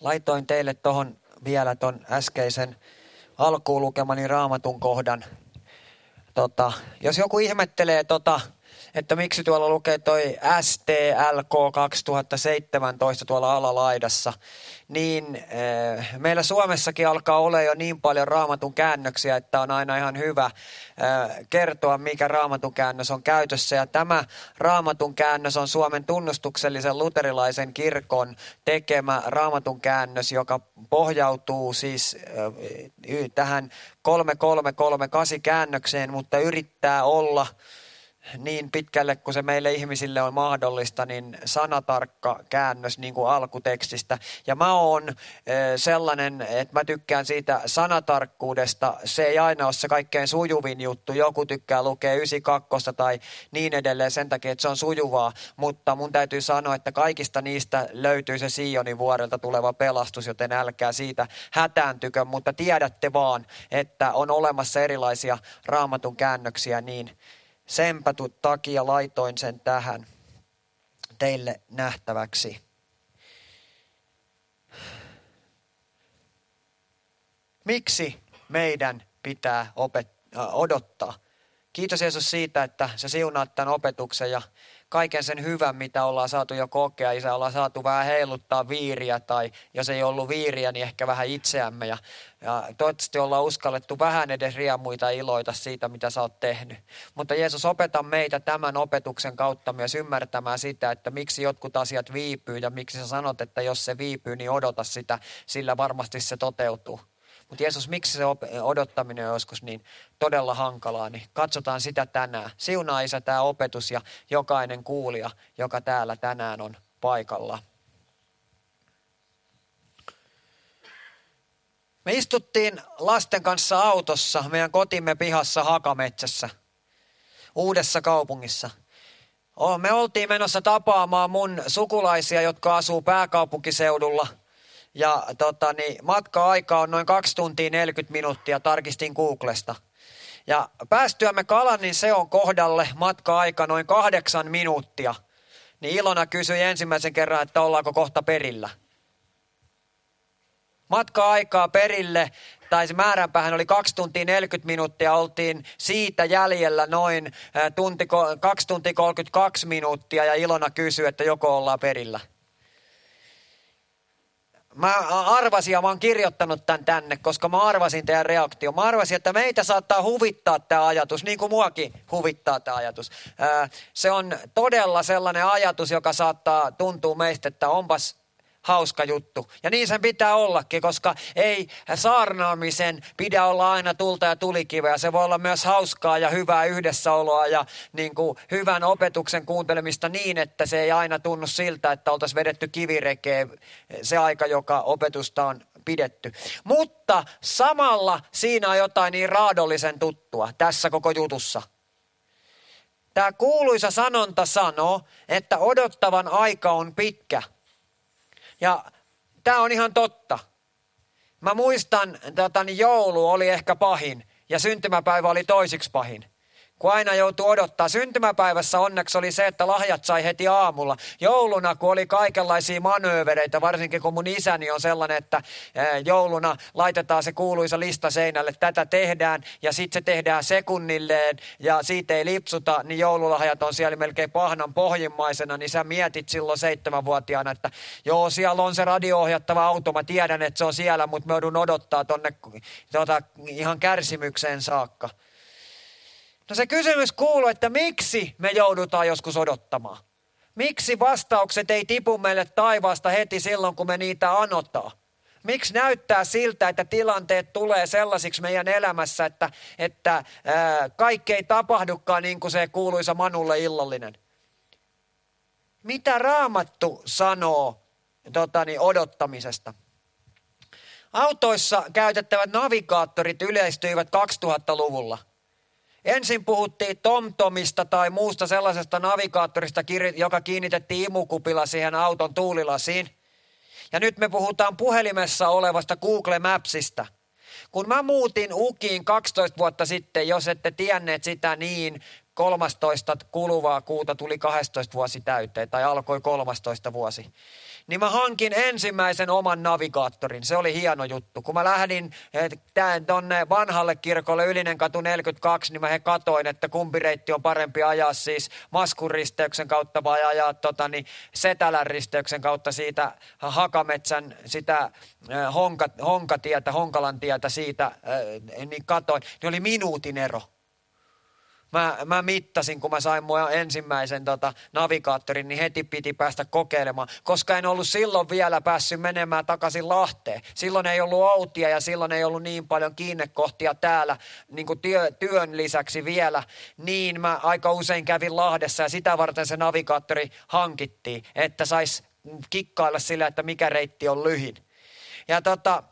Laitoin teille tuohon vielä ton äskeisen alkuun lukemani raamatun kohdan. Tota, jos joku ihmettelee, tota, että miksi tuolla lukee toi STLK 2017 tuolla alalaidassa, niin äh, meillä Suomessakin alkaa olla jo niin paljon raamatun käännöksiä, että on aina ihan hyvä äh, kertoa, mikä raamatun käännös on käytössä. Ja tämä raamatun käännös on Suomen tunnustuksellisen luterilaisen kirkon tekemä raamatun käännös, joka pohjautuu siis äh, tähän 3338 käännökseen, mutta yrittää olla – niin pitkälle kuin se meille ihmisille on mahdollista, niin sanatarkka käännös niin kuin alkutekstistä. Ja mä oon sellainen, että mä tykkään siitä sanatarkkuudesta. Se ei aina ole se kaikkein sujuvin juttu. Joku tykkää lukea 92 tai niin edelleen sen takia, että se on sujuvaa. Mutta mun täytyy sanoa, että kaikista niistä löytyy se Sionin vuorelta tuleva pelastus, joten älkää siitä hätääntykö. Mutta tiedätte vaan, että on olemassa erilaisia raamatun käännöksiä niin Senpä takia laitoin sen tähän teille nähtäväksi. Miksi meidän pitää opet- odottaa? Kiitos Jeesus siitä, että sä siunaat tämän opetuksen ja kaiken sen hyvän, mitä ollaan saatu jo kokea. Isä, ollaan saatu vähän heiluttaa viiriä tai jos ei ollut viiriä, niin ehkä vähän itseämme. Ja, ja toivottavasti ollaan uskallettu vähän edes riemuita iloita siitä, mitä sä oot tehnyt. Mutta Jeesus, opeta meitä tämän opetuksen kautta myös ymmärtämään sitä, että miksi jotkut asiat viipyy ja miksi sä sanot, että jos se viipyy, niin odota sitä, sillä varmasti se toteutuu. Mutta Jeesus, miksi se odottaminen on joskus niin todella hankalaa, niin katsotaan sitä tänään. Siunaa Isä tämä opetus ja jokainen kuulija, joka täällä tänään on paikalla. Me istuttiin lasten kanssa autossa meidän kotimme pihassa Hakametsässä, uudessa kaupungissa. Me oltiin menossa tapaamaan mun sukulaisia, jotka asuu pääkaupunkiseudulla – ja tota, niin, matka-aika on noin 2 tuntia 40 minuuttia, tarkistin Googlesta. Ja päästyämme Kalanin seon kohdalle matka-aika noin kahdeksan minuuttia. Niin Ilona kysyi ensimmäisen kerran, että ollaanko kohta perillä. Matka-aikaa perille, tai se määränpäähän oli 2 tuntia 40 minuuttia, oltiin siitä jäljellä noin tunti, 2 tuntia 32 minuuttia ja Ilona kysyi, että joko ollaan perillä. Mä arvasin ja mä oon kirjoittanut tämän tänne, koska mä arvasin teidän reaktio. Mä arvasin, että meitä saattaa huvittaa tämä ajatus, niin kuin muakin huvittaa tämä ajatus. Se on todella sellainen ajatus, joka saattaa tuntua meistä, että onpas hauska juttu. Ja niin sen pitää ollakin, koska ei saarnaamisen pidä olla aina tulta ja tulikiveä. Se voi olla myös hauskaa ja hyvää yhdessäoloa ja niin kuin hyvän opetuksen kuuntelemista niin, että se ei aina tunnu siltä, että oltaisiin vedetty kivirekeen se aika, joka opetusta on pidetty. Mutta samalla siinä on jotain niin raadollisen tuttua tässä koko jutussa. Tämä kuuluisa sanonta sanoo, että odottavan aika on pitkä – ja tämä on ihan totta. Mä muistan, että niin joulu oli ehkä pahin ja syntymäpäivä oli toisiksi pahin kun aina joutuu odottaa. Syntymäpäivässä onneksi oli se, että lahjat sai heti aamulla. Jouluna, kun oli kaikenlaisia manöövereitä, varsinkin kun mun isäni on sellainen, että jouluna laitetaan se kuuluisa lista seinälle, tätä tehdään ja sitten se tehdään sekunnilleen ja siitä ei lipsuta, niin joululahjat on siellä melkein pahnan pohjimmaisena, niin sä mietit silloin seitsemänvuotiaana, että joo, siellä on se radio-ohjattava auto, mä tiedän, että se on siellä, mutta mä odottaa tonne tota, ihan kärsimykseen saakka. No se kysymys kuuluu, että miksi me joudutaan joskus odottamaan? Miksi vastaukset ei tipu meille taivaasta heti silloin, kun me niitä anotaan? Miksi näyttää siltä, että tilanteet tulee sellaisiksi meidän elämässä, että, että ää, kaikki ei tapahdukaan niin kuin se kuuluisa Manulle illallinen? Mitä raamattu sanoo totani, odottamisesta? Autoissa käytettävät navigaattorit yleistyivät 2000-luvulla – Ensin puhuttiin TomTomista tai muusta sellaisesta navigaattorista, joka kiinnitettiin imukupilla siihen auton tuulilasiin. Ja nyt me puhutaan puhelimessa olevasta Google Mapsista. Kun mä muutin Ukiin 12 vuotta sitten, jos ette tienneet sitä niin, 13 kuluvaa kuuta tuli 12 vuosi täyteen tai alkoi 13 vuosi niin mä hankin ensimmäisen oman navigaattorin. Se oli hieno juttu. Kun mä lähdin tuonne vanhalle kirkolle Ylinen katu 42, niin mä he katoin, että kumpi reitti on parempi ajaa siis Maskun risteyksen kautta vai ajaa tota, niin Setälän risteyksen kautta siitä Hakametsän sitä honka, Honkatietä, Honkalan tietä siitä, niin katoin. Niin oli minuutin ero. Mä, mä mittasin, kun mä sain mun ensimmäisen tota, navigaattorin, niin heti piti päästä kokeilemaan, koska en ollut silloin vielä päässyt menemään takaisin Lahteen. Silloin ei ollut outia ja silloin ei ollut niin paljon kiinnekohtia täällä niin kuin työ, työn lisäksi vielä. Niin mä aika usein kävin Lahdessa ja sitä varten se navigaattori hankittiin, että sais kikkailla sillä, että mikä reitti on lyhin. Ja tota,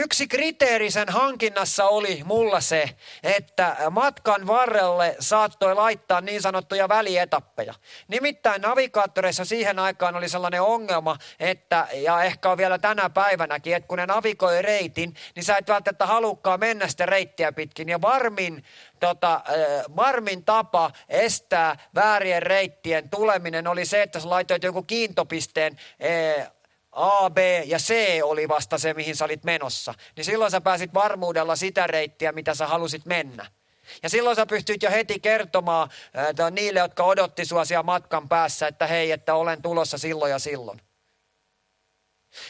Yksi kriteeri sen hankinnassa oli mulla se, että matkan varrelle saattoi laittaa niin sanottuja välietappeja. Nimittäin navigaattoreissa siihen aikaan oli sellainen ongelma, että, ja ehkä on vielä tänä päivänäkin, että kun ne navigoi reitin, niin sä et välttämättä halukkaan mennä sitä reittiä pitkin. Ja varmin, tota, varmin tapa estää väärien reittien tuleminen oli se, että sä laitoit joku kiintopisteen A, B ja C oli vasta se, mihin sä olit menossa. Niin silloin sä pääsit varmuudella sitä reittiä, mitä sä halusit mennä. Ja silloin sä pystyt jo heti kertomaan niille, jotka odotti sua siellä matkan päässä, että hei, että olen tulossa silloin ja silloin.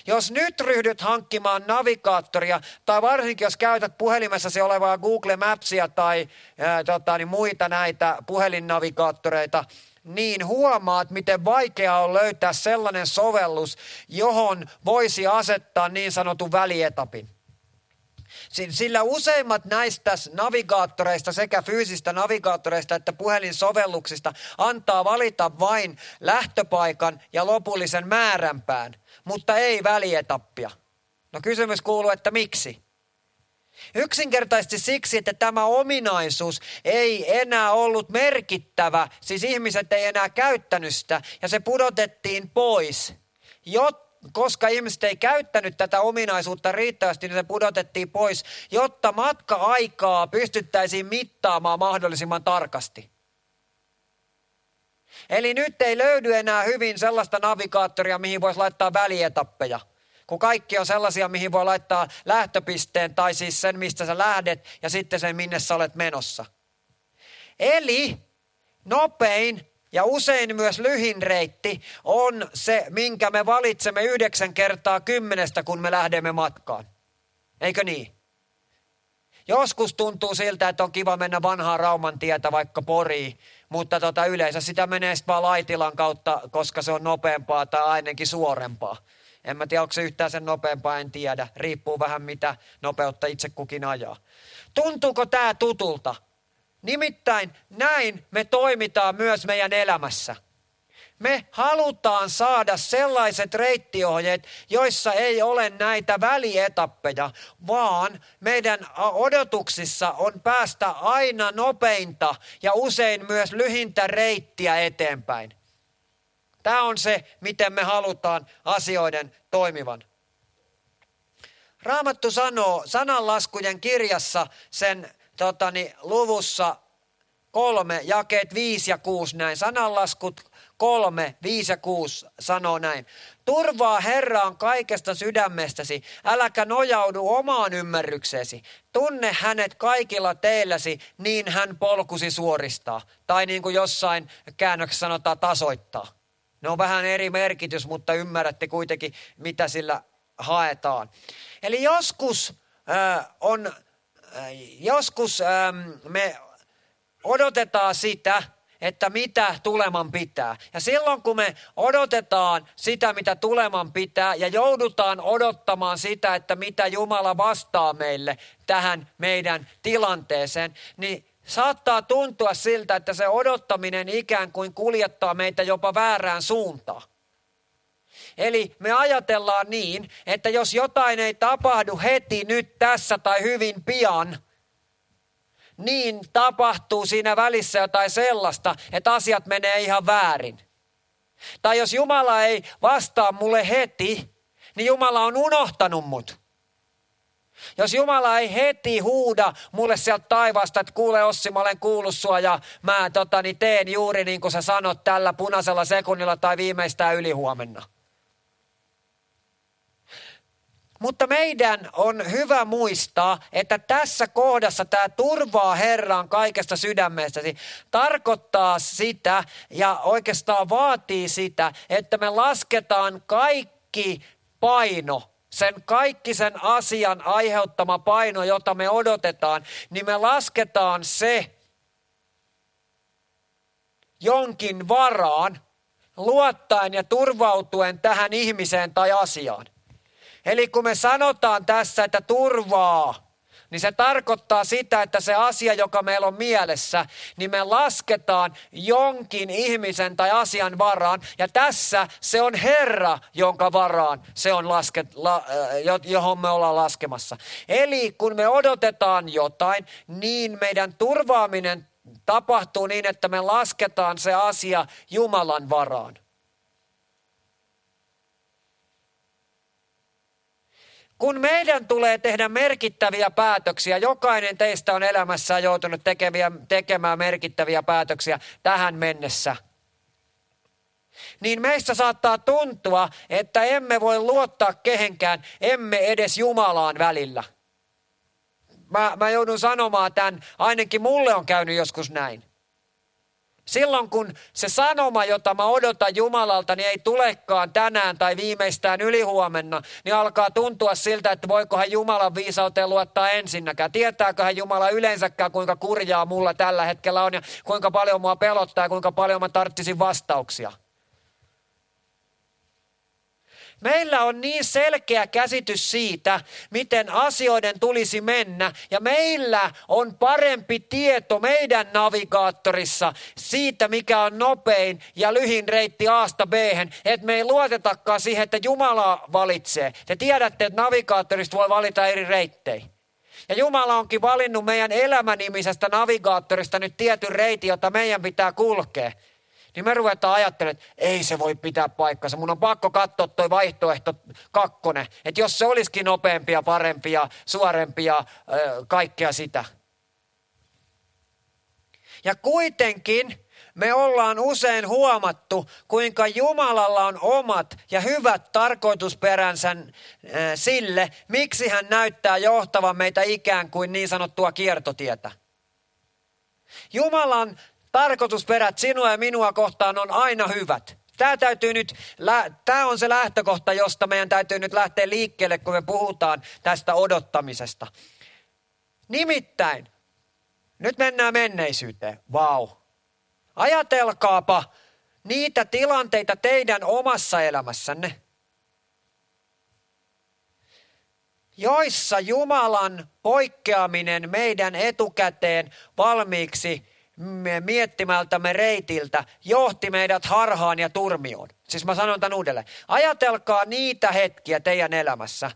Jos nyt ryhdyt hankkimaan navigaattoria, tai varsinkin jos käytät puhelimessasi olevaa Google Mapsia tai ää, tota, niin muita näitä puhelinnavigaattoreita, niin huomaat, miten vaikeaa on löytää sellainen sovellus, johon voisi asettaa niin sanotun välietapin. Sillä useimmat näistä navigaattoreista, sekä fyysistä navigaattoreista että puhelinsovelluksista, antaa valita vain lähtöpaikan ja lopullisen määränpään, mutta ei välietappia. No kysymys kuuluu, että miksi? Yksinkertaisesti siksi, että tämä ominaisuus ei enää ollut merkittävä, siis ihmiset ei enää käyttänyt sitä ja se pudotettiin pois. Jot, koska ihmiset ei käyttänyt tätä ominaisuutta riittävästi, niin se pudotettiin pois, jotta matka-aikaa pystyttäisiin mittaamaan mahdollisimman tarkasti. Eli nyt ei löydy enää hyvin sellaista navigaattoria, mihin voisi laittaa välietappeja – kun kaikki on sellaisia, mihin voi laittaa lähtöpisteen tai siis sen, mistä sä lähdet ja sitten sen, minne sä olet menossa. Eli nopein ja usein myös lyhin reitti on se, minkä me valitsemme yhdeksän kertaa kymmenestä, kun me lähdemme matkaan. Eikö niin? Joskus tuntuu siltä, että on kiva mennä vanhaa Rauman tietä vaikka Poriin, mutta tota, yleensä sitä menee sitten vaan Laitilan kautta, koska se on nopeampaa tai ainakin suorempaa. En mä tiedä, onko se yhtään sen nopeampaa, en tiedä. Riippuu vähän mitä nopeutta itse kukin ajaa. Tuntuuko tämä tutulta? Nimittäin näin me toimitaan myös meidän elämässä. Me halutaan saada sellaiset reittiohjeet, joissa ei ole näitä välietappeja, vaan meidän odotuksissa on päästä aina nopeinta ja usein myös lyhintä reittiä eteenpäin. Tämä on se, miten me halutaan asioiden toimivan. Raamattu sanoo sananlaskujen kirjassa sen totani, luvussa kolme, jakeet viisi ja kuusi näin. Sananlaskut kolme, viisi ja kuusi sanoo näin. Turvaa Herraan kaikesta sydämestäsi, äläkä nojaudu omaan ymmärrykseesi. Tunne hänet kaikilla teilläsi, niin hän polkusi suoristaa. Tai niin kuin jossain käännöksessä sanotaan tasoittaa. Ne on vähän eri merkitys, mutta ymmärrätte kuitenkin, mitä sillä haetaan. Eli joskus äh, on, äh, joskus äh, me odotetaan sitä, että mitä tuleman pitää. Ja silloin kun me odotetaan sitä, mitä tuleman pitää, ja joudutaan odottamaan sitä, että mitä Jumala vastaa meille tähän meidän tilanteeseen, niin saattaa tuntua siltä, että se odottaminen ikään kuin kuljettaa meitä jopa väärään suuntaan. Eli me ajatellaan niin, että jos jotain ei tapahdu heti, nyt, tässä tai hyvin pian, niin tapahtuu siinä välissä jotain sellaista, että asiat menee ihan väärin. Tai jos Jumala ei vastaa mulle heti, niin Jumala on unohtanut mut. Jos Jumala ei heti huuda mulle sieltä taivaasta, että kuule Ossi, mä olen kuullut sua ja mä totani, teen juuri niin kuin sä sanot tällä punaisella sekunnilla tai viimeistään ylihuomenna. Mutta meidän on hyvä muistaa, että tässä kohdassa tämä turvaa Herran kaikesta sydämestäsi tarkoittaa sitä ja oikeastaan vaatii sitä, että me lasketaan kaikki paino sen kaikki sen asian aiheuttama paino, jota me odotetaan, niin me lasketaan se jonkin varaan, luottaen ja turvautuen tähän ihmiseen tai asiaan. Eli kun me sanotaan tässä, että turvaa, niin se tarkoittaa sitä, että se asia, joka meillä on mielessä, niin me lasketaan jonkin ihmisen tai asian varaan. Ja tässä se on Herra, jonka varaan se on lasket, la, äh, johon me ollaan laskemassa. Eli kun me odotetaan jotain, niin meidän turvaaminen tapahtuu niin, että me lasketaan se asia Jumalan varaan. Kun meidän tulee tehdä merkittäviä päätöksiä, jokainen teistä on elämässään joutunut tekeviä, tekemään merkittäviä päätöksiä tähän mennessä, niin meistä saattaa tuntua, että emme voi luottaa kehenkään, emme edes Jumalaan välillä. Mä, mä joudun sanomaan tämän, ainakin mulle on käynyt joskus näin. Silloin kun se sanoma, jota mä odotan Jumalalta, niin ei tulekaan tänään tai viimeistään ylihuomenna, niin alkaa tuntua siltä, että voikohan Jumalan viisauteen luottaa ensinnäkään. Tietääköhän Jumala yleensäkään, kuinka kurjaa mulla tällä hetkellä on ja kuinka paljon mua pelottaa ja kuinka paljon mä tarttisin vastauksia. Meillä on niin selkeä käsitys siitä, miten asioiden tulisi mennä ja meillä on parempi tieto meidän navigaattorissa siitä, mikä on nopein ja lyhin reitti Aasta b että me ei luotetakaan siihen, että Jumala valitsee. Te tiedätte, että navigaattorista voi valita eri reittejä. Ja Jumala onkin valinnut meidän elämänimisestä navigaattorista nyt tietyn reitin, jota meidän pitää kulkea niin me ruvetaan ajattelemaan, että ei se voi pitää paikkansa. Mun on pakko katsoa toi vaihtoehto kakkonen, että jos se olisikin nopeampia, parempia, suorempia, kaikkea sitä. Ja kuitenkin me ollaan usein huomattu, kuinka Jumalalla on omat ja hyvät tarkoitusperänsä sille, miksi hän näyttää johtavan meitä ikään kuin niin sanottua kiertotietä. Jumalan tarkoitusperät sinua ja minua kohtaan on aina hyvät. Tämä, täytyy nyt, tämä on se lähtökohta, josta meidän täytyy nyt lähteä liikkeelle, kun me puhutaan tästä odottamisesta. Nimittäin, nyt mennään menneisyyteen. Vau. Wow. Ajatelkaapa niitä tilanteita teidän omassa elämässänne, joissa Jumalan poikkeaminen meidän etukäteen valmiiksi miettimältämme reitiltä johti meidät harhaan ja turmioon. Siis mä sanon tämän uudelleen. Ajatelkaa niitä hetkiä teidän elämässä,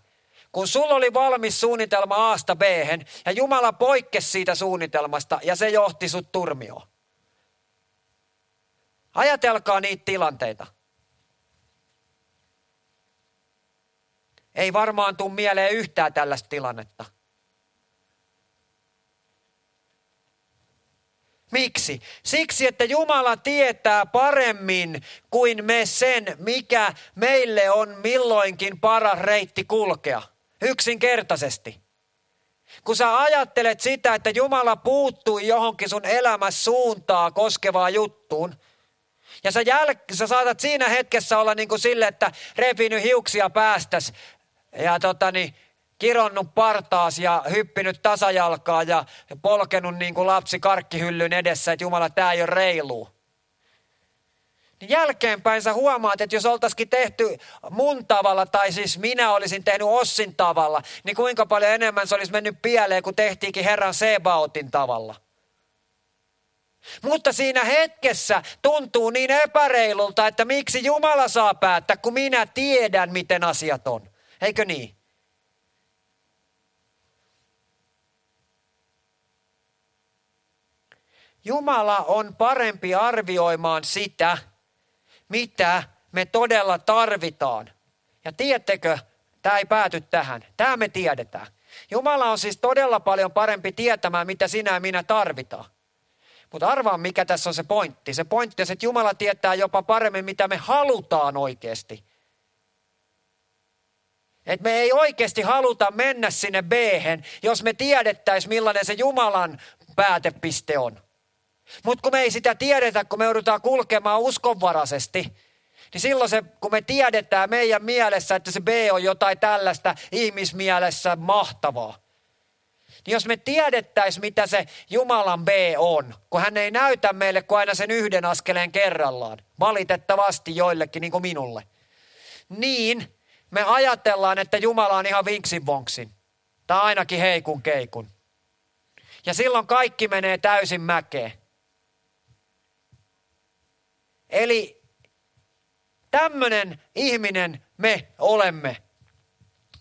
kun sulla oli valmis suunnitelma Aasta b ja Jumala poikkesi siitä suunnitelmasta ja se johti sut turmioon. Ajatelkaa niitä tilanteita. Ei varmaan tule mieleen yhtään tällaista tilannetta. Miksi? Siksi, että Jumala tietää paremmin kuin me sen, mikä meille on milloinkin paras reitti kulkea. Yksinkertaisesti. Kun sä ajattelet sitä, että Jumala puuttui johonkin sun elämässä suuntaa koskevaa juttuun, ja sä, jäl- sä saatat siinä hetkessä olla niin kuin sille, että repinyt hiuksia päästäs ja tota niin, kironnut partaas ja hyppinyt tasajalkaa ja polkenut niin kuin lapsi karkkihyllyn edessä, että Jumala, tämä ei ole reilu. Niin jälkeenpäin sä huomaat, että jos oltaisikin tehty mun tavalla, tai siis minä olisin tehnyt Ossin tavalla, niin kuinka paljon enemmän se olisi mennyt pieleen, kun tehtiinkin Herran Sebaotin tavalla. Mutta siinä hetkessä tuntuu niin epäreilulta, että miksi Jumala saa päättää, kun minä tiedän, miten asiat on. Eikö niin? Jumala on parempi arvioimaan sitä, mitä me todella tarvitaan. Ja tiedättekö, tämä ei pääty tähän. Tämä me tiedetään. Jumala on siis todella paljon parempi tietämään, mitä sinä ja minä tarvitaan. Mutta arvaa, mikä tässä on se pointti. Se pointti on, että Jumala tietää jopa paremmin, mitä me halutaan oikeasti. Että me ei oikeasti haluta mennä sinne b jos me tiedettäisiin millainen se Jumalan päätepiste on. Mutta kun me ei sitä tiedetä, kun me joudutaan kulkemaan uskonvaraisesti, niin silloin se, kun me tiedetään meidän mielessä, että se B on jotain tällaista ihmismielessä mahtavaa, niin jos me tiedettäisiin, mitä se Jumalan B on, kun hän ei näytä meille kuin aina sen yhden askeleen kerrallaan, valitettavasti joillekin, niin kuin minulle, niin me ajatellaan, että Jumala on ihan vinksin vonksin, tai ainakin heikun keikun. Ja silloin kaikki menee täysin mäkeen. Eli tämmöinen ihminen me olemme.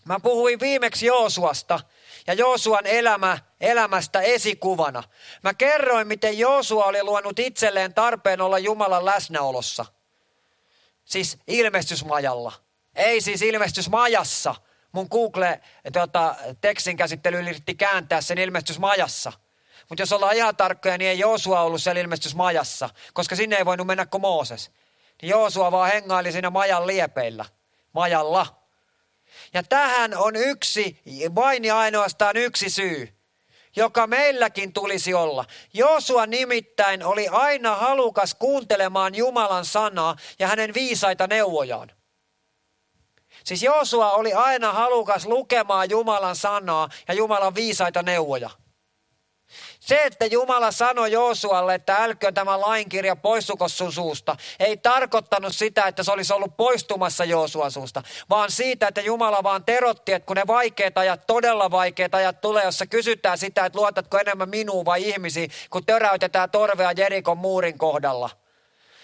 Mä puhuin viimeksi Joosuasta ja Joosuan elämä, elämästä esikuvana. Mä kerroin, miten Joosua oli luonut itselleen tarpeen olla Jumalan läsnäolossa. Siis ilmestysmajalla. Ei siis ilmestysmajassa. Mun Google tota, käsittely yritti kääntää sen ilmestysmajassa. Mutta jos ollaan ihan tarkkoja, niin ei Joosua ollut siellä ilmestysmajassa, koska sinne ei voinut mennä kuin Mooses. Niin Joosua vaan hengaili siinä majan liepeillä. Majalla. Ja tähän on yksi, vain ja ainoastaan yksi syy, joka meilläkin tulisi olla. Joosua nimittäin oli aina halukas kuuntelemaan Jumalan sanaa ja hänen viisaita neuvojaan. Siis Joosua oli aina halukas lukemaan Jumalan sanaa ja Jumalan viisaita neuvoja. Se, että Jumala sanoi Joosualle, että älköön tämä lainkirja poistuko sun suusta, ei tarkoittanut sitä, että se olisi ollut poistumassa Joosuan suusta, vaan siitä, että Jumala vaan terotti, että kun ne vaikeat ajat, todella vaikeat ajat tulee, jossa kysytään sitä, että luotatko enemmän minuun vai ihmisiin, kun töräytetään torvea Jerikon muurin kohdalla,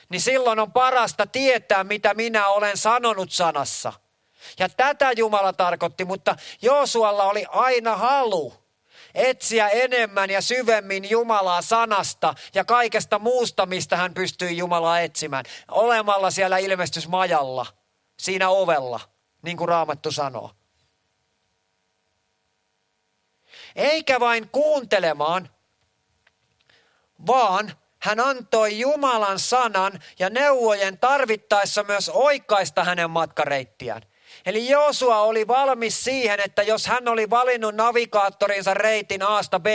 niin silloin on parasta tietää, mitä minä olen sanonut sanassa. Ja tätä Jumala tarkoitti, mutta Joosualla oli aina halu etsiä enemmän ja syvemmin Jumalaa sanasta ja kaikesta muusta, mistä hän pystyi Jumalaa etsimään. Olemalla siellä ilmestysmajalla, siinä ovella, niin kuin Raamattu sanoo. Eikä vain kuuntelemaan, vaan hän antoi Jumalan sanan ja neuvojen tarvittaessa myös oikaista hänen matkareittiään. Eli Joosua oli valmis siihen, että jos hän oli valinnut navigaattorinsa reitin Aasta b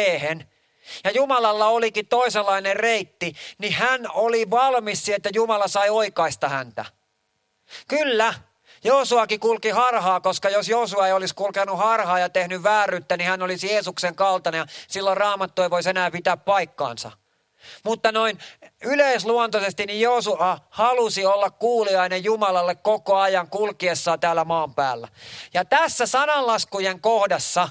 ja Jumalalla olikin toisenlainen reitti, niin hän oli valmis siihen, että Jumala sai oikaista häntä. Kyllä, Joosuakin kulki harhaa, koska jos Joosua ei olisi kulkenut harhaa ja tehnyt vääryyttä, niin hän olisi Jeesuksen kaltainen ja silloin raamattu ei voisi enää pitää paikkaansa. Mutta noin yleisluontoisesti niin Joosua halusi olla kuuliainen Jumalalle koko ajan kulkiessaan täällä maan päällä. Ja tässä sananlaskujen kohdassa,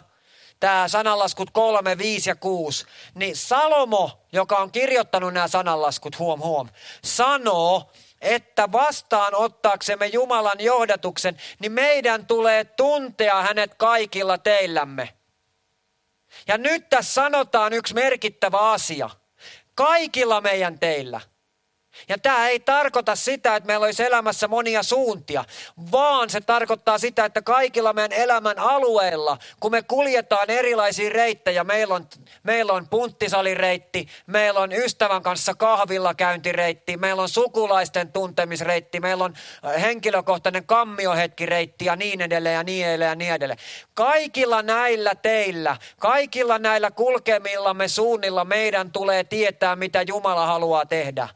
tämä sananlaskut 3, 5 ja 6, niin Salomo, joka on kirjoittanut nämä sananlaskut, huom huom, sanoo, että vastaanottaaksemme Jumalan johdatuksen, niin meidän tulee tuntea hänet kaikilla teillämme. Ja nyt tässä sanotaan yksi merkittävä asia – Kaikilla meidän teillä. Ja tämä ei tarkoita sitä, että meillä olisi elämässä monia suuntia, vaan se tarkoittaa sitä, että kaikilla meidän elämän alueilla, kun me kuljetaan erilaisia reittejä, meillä on, meillä on punttisalireitti, meillä on ystävän kanssa kahvilla käyntireitti, meillä on sukulaisten tuntemisreitti, meillä on äh, henkilökohtainen kammiohetkireitti ja niin edelleen ja niin edelleen ja niin edelleen. Kaikilla näillä teillä, kaikilla näillä kulkemillamme suunnilla meidän tulee tietää, mitä Jumala haluaa tehdä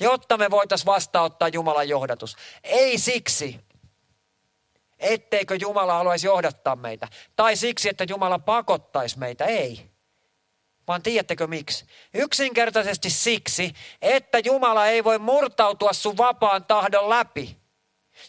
jotta me voitaisiin vastaanottaa Jumalan johdatus. Ei siksi, etteikö Jumala haluaisi johdattaa meitä. Tai siksi, että Jumala pakottaisi meitä. Ei. Vaan tiedättekö miksi? Yksinkertaisesti siksi, että Jumala ei voi murtautua sun vapaan tahdon läpi.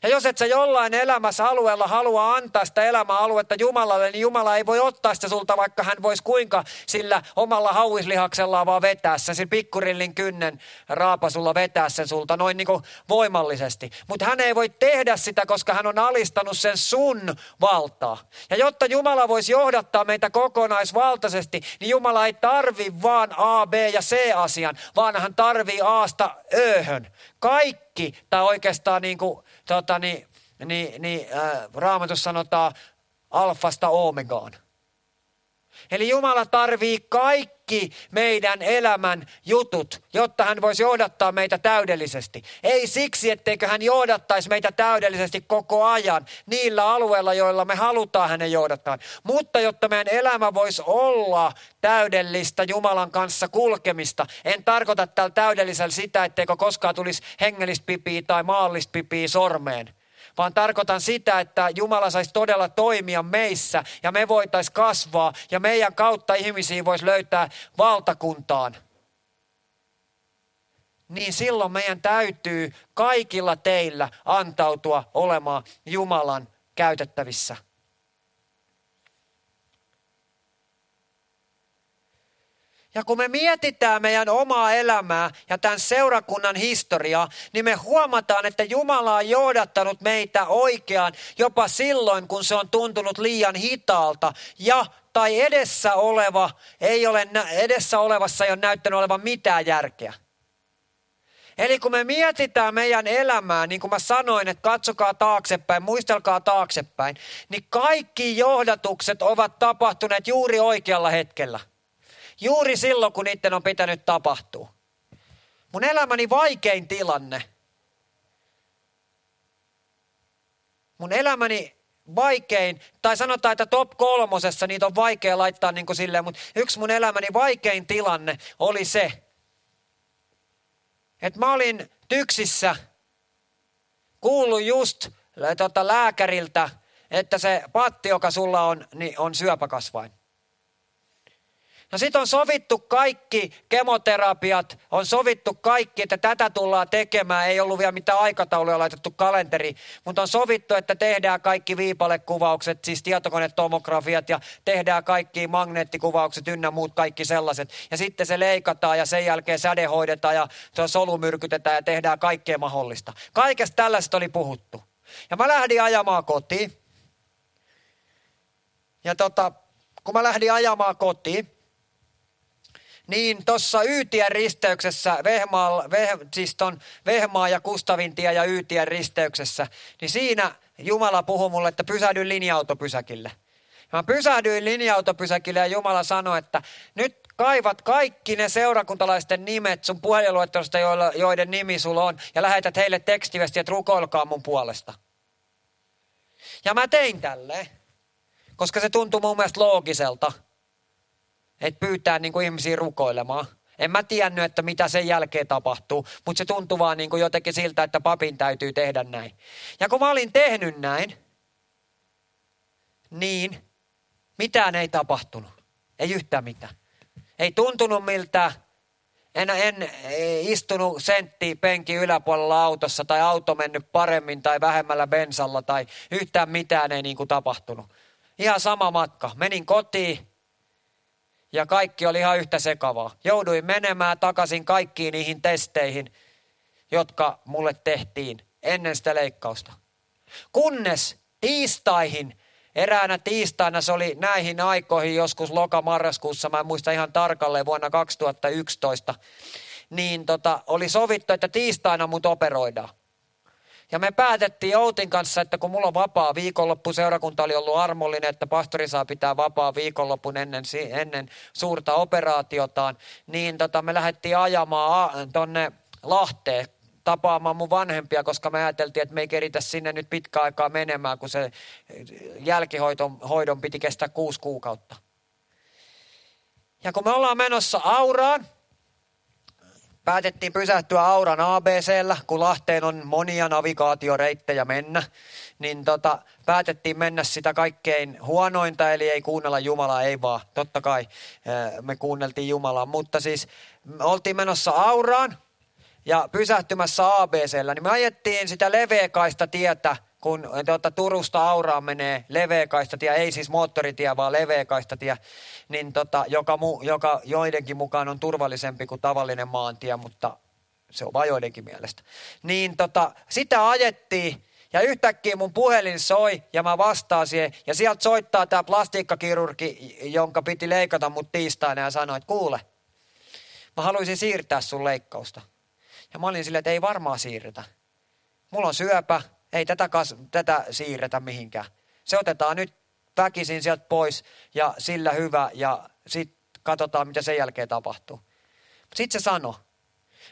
Ja jos et sä jollain elämässä alueella halua antaa sitä elämäaluetta Jumalalle, niin Jumala ei voi ottaa sitä sulta, vaikka hän voisi kuinka sillä omalla hauislihaksellaan vaan vetää sen, sen pikkurillin kynnen raapasulla vetää sen sulta noin niin kuin voimallisesti. Mutta hän ei voi tehdä sitä, koska hän on alistanut sen sun valtaa. Ja jotta Jumala voisi johdattaa meitä kokonaisvaltaisesti, niin Jumala ei tarvi vaan A, B ja C asian, vaan hän tarvii Aasta Öhön. Kaikki, tai oikeastaan niin kuin tota, niin, niin, niin, äh, raamatussa sanotaan alfasta omegaan. Eli Jumala tarvii kaikki meidän elämän jutut, jotta hän voisi johdattaa meitä täydellisesti. Ei siksi, etteikö hän johdattaisi meitä täydellisesti koko ajan niillä alueilla, joilla me halutaan hänen johdattaa. Mutta jotta meidän elämä voisi olla täydellistä Jumalan kanssa kulkemista. En tarkoita tällä täydellisellä sitä, etteikö koskaan tulisi hengellistä pipiä tai maallista pipiä sormeen vaan tarkoitan sitä, että Jumala saisi todella toimia meissä ja me voitaisiin kasvaa ja meidän kautta ihmisiä voisi löytää valtakuntaan. Niin silloin meidän täytyy kaikilla teillä antautua olemaan Jumalan käytettävissä. Ja kun me mietitään meidän omaa elämää ja tämän seurakunnan historiaa, niin me huomataan, että Jumala on johdattanut meitä oikeaan jopa silloin, kun se on tuntunut liian hitaalta ja tai edessä oleva ei ole, edessä olevassa ei ole näyttänyt olevan mitään järkeä. Eli kun me mietitään meidän elämää, niin kuin mä sanoin, että katsokaa taaksepäin, muistelkaa taaksepäin, niin kaikki johdatukset ovat tapahtuneet juuri oikealla hetkellä – Juuri silloin, kun niiden on pitänyt tapahtua. Mun elämäni vaikein tilanne. Mun elämäni vaikein, tai sanotaan, että top kolmosessa niitä on vaikea laittaa niin kuin silleen, mutta yksi mun elämäni vaikein tilanne oli se, että mä olin tyksissä, kuullut just tota, lääkäriltä, että se patti, joka sulla on, niin on syöpäkasvain. No sitten on sovittu kaikki kemoterapiat, on sovittu kaikki, että tätä tullaan tekemään. Ei ollut vielä mitään aikatauluja laitettu kalenteri, mutta on sovittu, että tehdään kaikki viipalekuvaukset, siis tietokonetomografiat ja tehdään kaikki magneettikuvaukset ynnä muut kaikki sellaiset. Ja sitten se leikataan ja sen jälkeen säde hoidetaan ja se solumyrkytetään ja tehdään kaikkea mahdollista. Kaikesta tällaista oli puhuttu. Ja mä lähdin ajamaan kotiin. Ja tota, kun mä lähdin ajamaan kotiin, niin tuossa Yytien risteyksessä, Vehmaa, Veh, siis ton Vehmaa ja Kustavintia ja Yytien risteyksessä, niin siinä Jumala puhui mulle, että pysähdyin linja-autopysäkille. Ja mä pysähdyin linja-autopysäkille ja Jumala sanoi, että nyt kaivat kaikki ne seurakuntalaisten nimet sun puhelinluettelosta, joiden nimi sulla on, ja lähetät heille tekstiviestiä, että rukoilkaa mun puolesta. Ja mä tein tälle, koska se tuntui mun mielestä loogiselta – että pyytää niin kuin ihmisiä rukoilemaan. En mä tiennyt, että mitä sen jälkeen tapahtuu, mutta se tuntuu vaan niin kuin jotenkin siltä, että papin täytyy tehdä näin. Ja kun mä olin tehnyt näin, niin mitään ei tapahtunut. Ei yhtään mitään. Ei tuntunut miltä. En, en istunut sentti penki yläpuolella autossa tai auto mennyt paremmin tai vähemmällä bensalla tai yhtään mitään ei niin kuin tapahtunut. Ihan sama matka. Menin kotiin, ja kaikki oli ihan yhtä sekavaa. Jouduin menemään takaisin kaikkiin niihin testeihin, jotka mulle tehtiin ennen sitä leikkausta. Kunnes tiistaihin, eräänä tiistaina se oli näihin aikoihin joskus loka-marraskuussa, mä en muista ihan tarkalleen vuonna 2011, niin tota, oli sovittu, että tiistaina mut operoidaan. Ja me päätettiin Outin kanssa, että kun mulla on vapaa viikonloppu, seurakunta oli ollut armollinen, että pastori saa pitää vapaa viikonlopun ennen, ennen suurta operaatiotaan, niin tota, me lähdettiin ajamaan tonne Lahteen tapaamaan mun vanhempia, koska me ajateltiin, että me ei keritä sinne nyt pitkä aikaa menemään, kun se jälkihoidon hoidon piti kestää kuusi kuukautta. Ja kun me ollaan menossa Auraan, Päätettiin pysähtyä Auran ABCllä, kun Lahteen on monia navigaatioreittejä mennä, niin tota, päätettiin mennä sitä kaikkein huonointa, eli ei kuunnella Jumalaa, ei vaan, totta kai eh, me kuunneltiin Jumalaa, mutta siis me oltiin menossa Auraan ja pysähtymässä ABCllä, niin me ajettiin sitä leveäkaista tietä kun tuota, Turusta Auraan menee leveäkaista tie, ei siis moottoritie, vaan leveäkaista tie, niin tota, joka, mu, joka joidenkin mukaan on turvallisempi kuin tavallinen maantie, mutta se on vain joidenkin mielestä. Niin tota, sitä ajettiin ja yhtäkkiä mun puhelin soi ja mä vastaan siihen. Ja sieltä soittaa tämä plastiikkakirurgi, jonka piti leikata mut tiistaina ja sanoi, että kuule, mä haluaisin siirtää sun leikkausta. Ja mä olin silleen, että ei varmaan siirretä. Mulla on syöpä, ei tätä, kas, tätä siirretä mihinkään. Se otetaan nyt väkisin sieltä pois ja sillä hyvä ja sitten katsotaan, mitä sen jälkeen tapahtuu. Sitten se sanoi,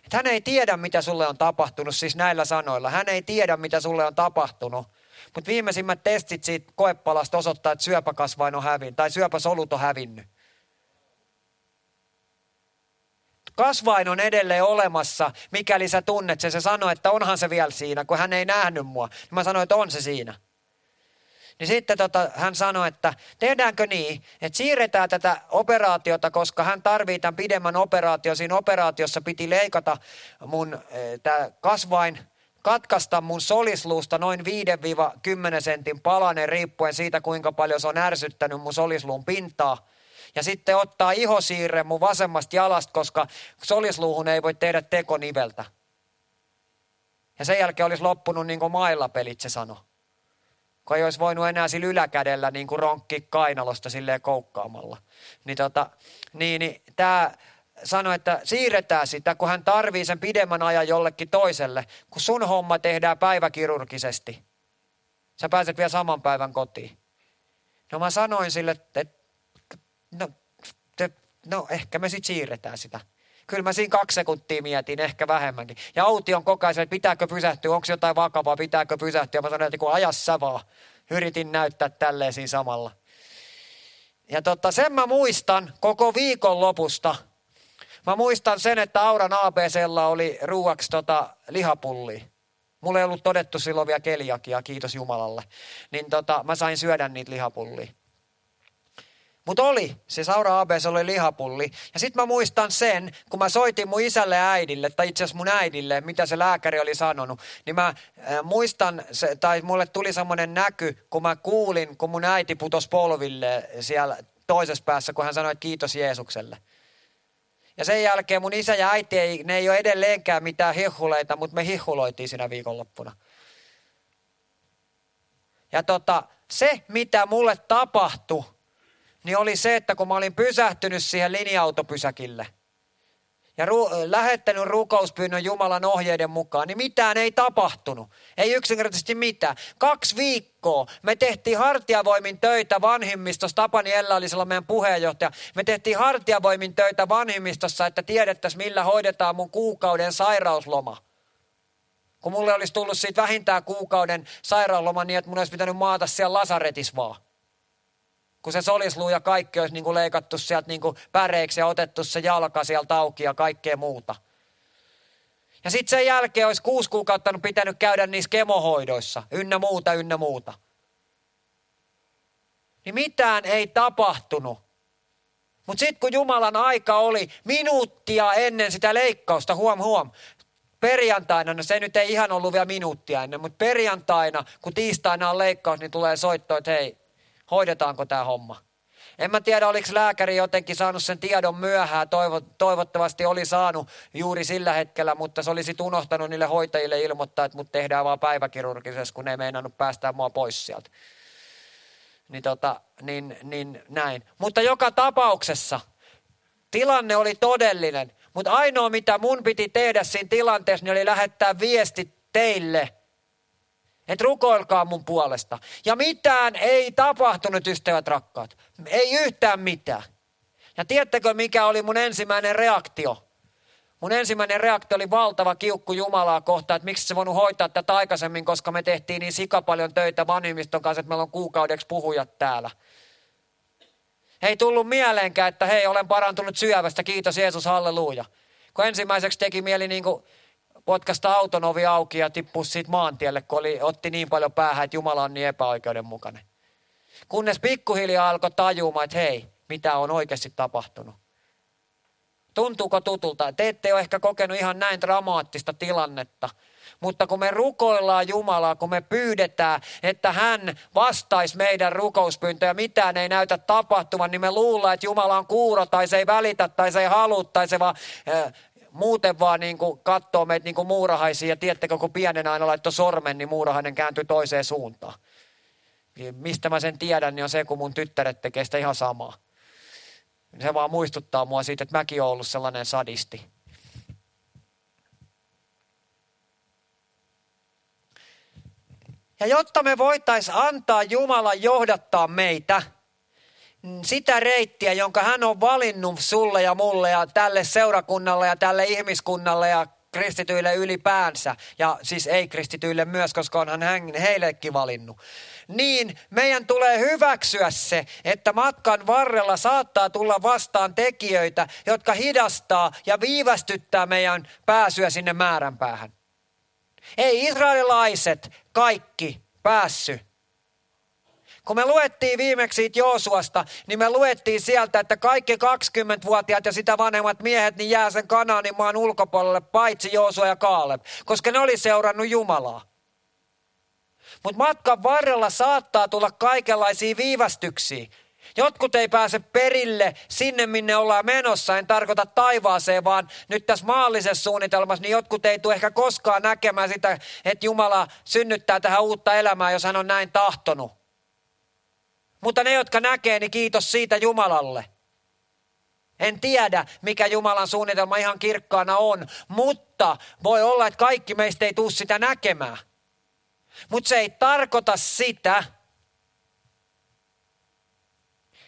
että hän ei tiedä, mitä sulle on tapahtunut, siis näillä sanoilla. Hän ei tiedä, mitä sulle on tapahtunut. Mutta viimeisimmät testit siitä koepalasta osoittaa, että syöpäkasvain on hävinnyt, tai syöpäsolut on hävinnyt. Kasvain on edelleen olemassa, mikäli sä tunnet sen. Se sanoi, että onhan se vielä siinä, kun hän ei nähnyt mua. Mä sanoin, että on se siinä. Niin sitten tota, hän sanoi, että tehdäänkö niin, että siirretään tätä operaatiota, koska hän tarvii tämän pidemmän operaation. Siinä operaatiossa piti leikata mun e, tämä kasvain, katkaista mun solisluusta noin 5-10 sentin palanen riippuen siitä, kuinka paljon se on ärsyttänyt mun solisluun pintaa. Ja sitten ottaa ihosiirre mun vasemmasta jalasta, koska solisluuhun ei voi tehdä tekoniveltä. Ja sen jälkeen olisi loppunut niin kuin mailapelit, se sanoi kun ei olisi voinut enää sillä yläkädellä niin kuin ronkki kainalosta silleen koukkaamalla. Niin, tota, niin, niin tämä sanoi, että siirretään sitä, kun hän tarvii sen pidemmän ajan jollekin toiselle, kun sun homma tehdään päiväkirurgisesti. Sä pääset vielä saman päivän kotiin. No mä sanoin sille, että no, te, no ehkä me sitten siirretään sitä. Kyllä mä siinä kaksi sekuntia mietin, ehkä vähemmänkin. Ja Auti on koko ajan, että pitääkö pysähtyä, onko jotain vakavaa, pitääkö pysähtyä. Mä sanoin, että kun ajas sä vaan. Yritin näyttää tälleen siinä samalla. Ja totta, sen mä muistan koko viikon lopusta. Mä muistan sen, että Auran ABClla oli ruuaksi tota lihapulli. Mulla ei ollut todettu silloin vielä keliakia, kiitos Jumalalle. Niin tota, mä sain syödä niitä lihapullia. Mutta oli, se Saura ABS oli lihapulli. Ja sitten mä muistan sen, kun mä soitin mun isälle ja äidille, tai itse asiassa mun äidille, mitä se lääkäri oli sanonut. Niin mä äh, muistan, se, tai mulle tuli semmoinen näky, kun mä kuulin, kun mun äiti putosi polville siellä toisessa päässä, kun hän sanoi, että kiitos Jeesukselle. Ja sen jälkeen mun isä ja äiti, ei, ne ei ole edelleenkään mitään hihuleita, mutta me hihuloitiin siinä viikonloppuna. Ja tota, se, mitä mulle tapahtui, niin oli se, että kun mä olin pysähtynyt siihen linja-autopysäkille ja ru- lähettänyt rukouspyynnön Jumalan ohjeiden mukaan, niin mitään ei tapahtunut. Ei yksinkertaisesti mitään. Kaksi viikkoa me tehtiin hartiavoimin töitä vanhimmistossa. Tapani Ella oli silloin meidän puheenjohtaja. Me tehtiin hartiavoimin töitä vanhimmistossa, että tiedettäisiin millä hoidetaan mun kuukauden sairausloma. Kun mulle olisi tullut siitä vähintään kuukauden sairausloma niin, että mun olisi pitänyt maata siellä lasaretis vaan kun se solisluu ja kaikki olisi niin kuin leikattu sieltä niin kuin päreiksi ja otettu se jalka sieltä auki ja kaikkea muuta. Ja sitten sen jälkeen olisi kuusi kuukautta pitänyt käydä niissä kemohoidoissa, ynnä muuta, ynnä muuta. Niin mitään ei tapahtunut. Mutta sitten kun Jumalan aika oli minuuttia ennen sitä leikkausta, huom huom, perjantaina, no se nyt ei ihan ollut vielä minuuttia ennen, mutta perjantaina, kun tiistaina on leikkaus, niin tulee soitto, että hei, hoidetaanko tämä homma. En mä tiedä, oliko lääkäri jotenkin saanut sen tiedon myöhään. Toivo, toivottavasti oli saanut juuri sillä hetkellä, mutta se olisi unohtanut niille hoitajille ilmoittaa, että mut tehdään vaan päiväkirurgisessa, kun ne ei meinannut päästää mua pois sieltä. Niin, tota, niin, niin näin. Mutta joka tapauksessa tilanne oli todellinen. Mutta ainoa, mitä mun piti tehdä siinä tilanteessa, niin oli lähettää viesti teille – että rukoilkaa mun puolesta. Ja mitään ei tapahtunut, ystävät rakkaat. Ei yhtään mitään. Ja tiedättekö, mikä oli mun ensimmäinen reaktio? Mun ensimmäinen reaktio oli valtava kiukku Jumalaa kohtaan, että miksi se voinut hoitaa tätä aikaisemmin, koska me tehtiin niin sika paljon töitä vanhimmiston kanssa, että meillä on kuukaudeksi puhujat täällä. Ei tullut mieleenkään, että hei, olen parantunut syövästä, kiitos Jeesus, halleluja. Kun ensimmäiseksi teki mieli niin kuin potkasta auton ovi auki ja tippui siitä maantielle, kun oli, otti niin paljon päähän, että Jumala on niin epäoikeudenmukainen. Kunnes pikkuhiljaa alkoi tajumaan, että hei, mitä on oikeasti tapahtunut. Tuntuuko tutulta? Te ette ole ehkä kokenut ihan näin dramaattista tilannetta. Mutta kun me rukoillaan Jumalaa, kun me pyydetään, että hän vastaisi meidän rukouspyyntöjä, mitään ei näytä tapahtuvan, niin me luullaan, että Jumala on kuuro tai se ei välitä tai se ei halua tai se vaan muuten vaan niin kuin katsoo meitä niin kuin muurahaisia ja tiedättekö, kun pienen aina laittoi sormen, niin muurahainen kääntyi toiseen suuntaan. Mistä mä sen tiedän, niin on se, kun mun tyttäret tekee sitä ihan samaa. Se vaan muistuttaa mua siitä, että mäkin olen ollut sellainen sadisti. Ja jotta me voitaisiin antaa Jumalan johdattaa meitä, sitä reittiä, jonka hän on valinnut sulle ja mulle ja tälle seurakunnalle ja tälle ihmiskunnalle ja kristityille ylipäänsä, ja siis ei-kristityille myös, koska onhan hän heillekin valinnut, niin meidän tulee hyväksyä se, että matkan varrella saattaa tulla vastaan tekijöitä, jotka hidastaa ja viivästyttää meidän pääsyä sinne määränpäähän. Ei israelilaiset kaikki päässy kun me luettiin viimeksi siitä Joosuasta, niin me luettiin sieltä, että kaikki 20-vuotiaat ja sitä vanhemmat miehet niin jää sen Kanaanin maan ulkopuolelle, paitsi Joosua ja Kaaleb, koska ne oli seurannut Jumalaa. Mutta matkan varrella saattaa tulla kaikenlaisia viivästyksiä. Jotkut ei pääse perille sinne, minne ollaan menossa. En tarkoita taivaaseen, vaan nyt tässä maallisessa suunnitelmassa, niin jotkut ei tule ehkä koskaan näkemään sitä, että Jumala synnyttää tähän uutta elämää, jos hän on näin tahtonut. Mutta ne, jotka näkee, niin kiitos siitä Jumalalle. En tiedä, mikä Jumalan suunnitelma ihan kirkkaana on, mutta voi olla, että kaikki meistä ei tule sitä näkemään. Mutta se ei tarkoita sitä,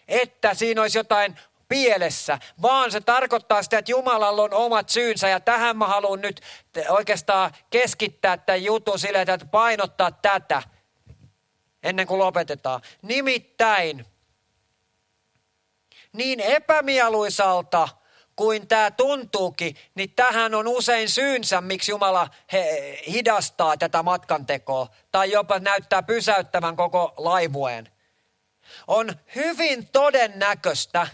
että siinä olisi jotain pielessä, vaan se tarkoittaa sitä, että Jumalalla on omat syynsä ja tähän mä haluan nyt oikeastaan keskittää tämän jutun sille, että painottaa tätä – ennen kuin lopetetaan. Nimittäin niin epämieluisalta kuin tämä tuntuukin, niin tähän on usein syynsä, miksi Jumala he, hidastaa tätä matkantekoa tai jopa näyttää pysäyttävän koko laivueen. On hyvin todennäköistä,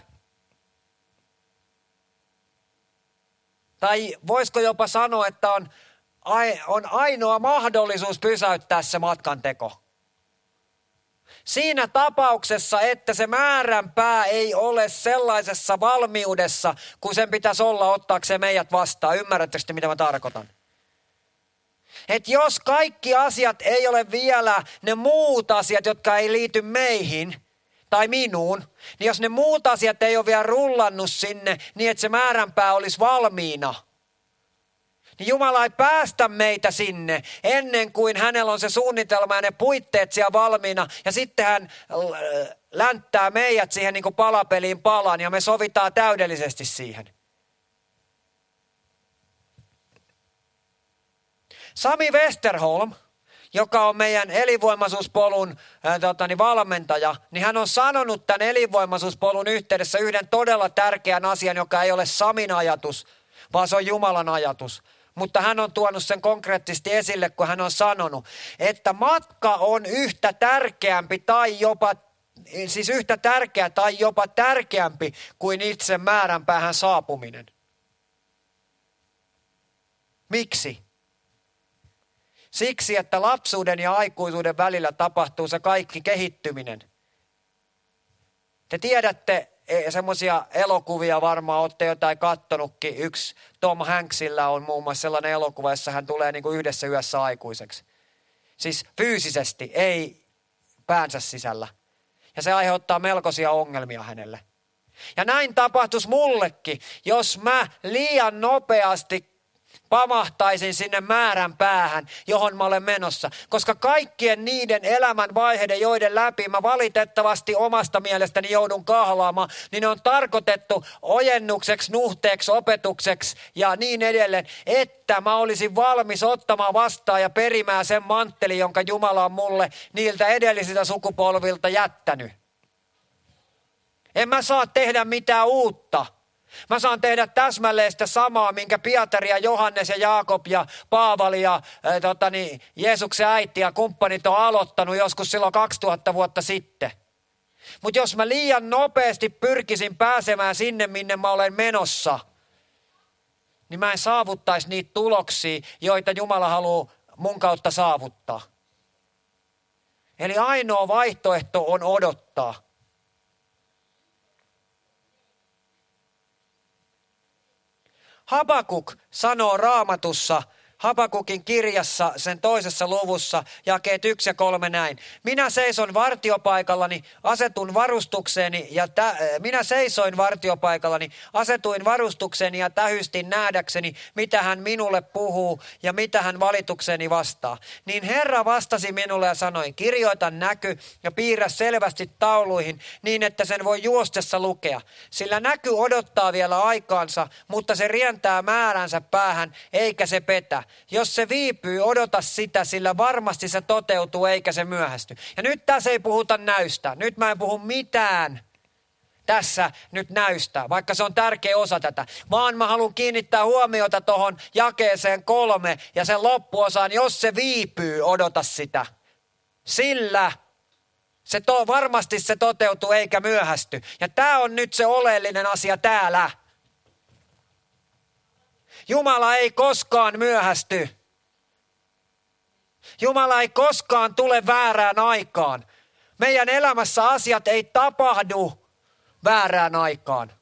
tai voisiko jopa sanoa, että on, on ainoa mahdollisuus pysäyttää se matkanteko. Siinä tapauksessa, että se määränpää ei ole sellaisessa valmiudessa, kun sen pitäisi olla ottaakseen meidät vastaan. Ymmärrättekö mitä mä tarkoitan? Että jos kaikki asiat ei ole vielä ne muut asiat, jotka ei liity meihin tai minuun, niin jos ne muut asiat ei ole vielä rullannut sinne niin, että se määränpää olisi valmiina – niin Jumala ei päästä meitä sinne ennen kuin hänellä on se suunnitelma ja ne puitteet siellä valmiina. Ja sitten hän länttää meidät siihen niin kuin palapeliin palaan ja me sovitaan täydellisesti siihen. Sami Westerholm, joka on meidän elinvoimaisuuspolun äh, tota, niin valmentaja, niin hän on sanonut tämän elinvoimaisuuspolun yhteydessä yhden todella tärkeän asian, joka ei ole Samin ajatus, vaan se on Jumalan ajatus. Mutta hän on tuonut sen konkreettisesti esille, kun hän on sanonut, että matka on yhtä tärkeämpi tai jopa siis yhtä tärkeä tai jopa tärkeämpi kuin itse määränpäähän saapuminen. Miksi? Siksi, että lapsuuden ja aikuisuuden välillä tapahtuu se kaikki kehittyminen. Te tiedätte, semmoisia elokuvia varmaan olette jotain kattonutkin. Yksi Tom Hanksilla on muun muassa sellainen elokuva, jossa hän tulee niin kuin yhdessä yössä aikuiseksi. Siis fyysisesti, ei päänsä sisällä. Ja se aiheuttaa melkoisia ongelmia hänelle. Ja näin tapahtuisi mullekin, jos mä liian nopeasti pamahtaisin sinne määrän päähän, johon mä olen menossa. Koska kaikkien niiden elämän vaiheiden, joiden läpi mä valitettavasti omasta mielestäni joudun kahlaamaan, niin ne on tarkoitettu ojennukseksi, nuhteeksi, opetukseksi ja niin edelleen, että mä olisin valmis ottamaan vastaan ja perimään sen mantteli, jonka Jumala on mulle niiltä edellisiltä sukupolvilta jättänyt. En mä saa tehdä mitään uutta. Mä saan tehdä täsmälleen sitä samaa, minkä Pietari ja Johannes ja Jaakob ja Paavali ja ää, tota niin, Jeesuksen äiti ja kumppanit on aloittanut joskus silloin 2000 vuotta sitten. Mutta jos mä liian nopeasti pyrkisin pääsemään sinne, minne mä olen menossa, niin mä en saavuttaisi niitä tuloksia, joita Jumala haluaa mun kautta saavuttaa. Eli ainoa vaihtoehto on odottaa. Habakuk sanoo raamatussa Habakukin kirjassa, sen toisessa luvussa, jakeet yksi ja kolme näin. Minä seison vartiopaikallani, asetun varustukseeni ja tä, minä seisoin vartiopaikallani, asetuin varustukseeni ja tähystin nähdäkseni, mitä hän minulle puhuu ja mitä hän valitukseni vastaa. Niin Herra vastasi minulle ja sanoi, kirjoita näky ja piirrä selvästi tauluihin niin, että sen voi juostessa lukea. Sillä näky odottaa vielä aikaansa, mutta se rientää määränsä päähän, eikä se petä. Jos se viipyy, odota sitä, sillä varmasti se toteutuu eikä se myöhästy. Ja nyt tässä ei puhuta näystä. Nyt mä en puhu mitään tässä nyt näystä, vaikka se on tärkeä osa tätä. Vaan mä haluan kiinnittää huomiota tuohon jakeeseen kolme ja sen loppuosaan, jos se viipyy, odota sitä. Sillä se to, varmasti se toteutuu eikä myöhästy. Ja tämä on nyt se oleellinen asia täällä. Jumala ei koskaan myöhästy. Jumala ei koskaan tule väärään aikaan. Meidän elämässä asiat ei tapahdu väärään aikaan.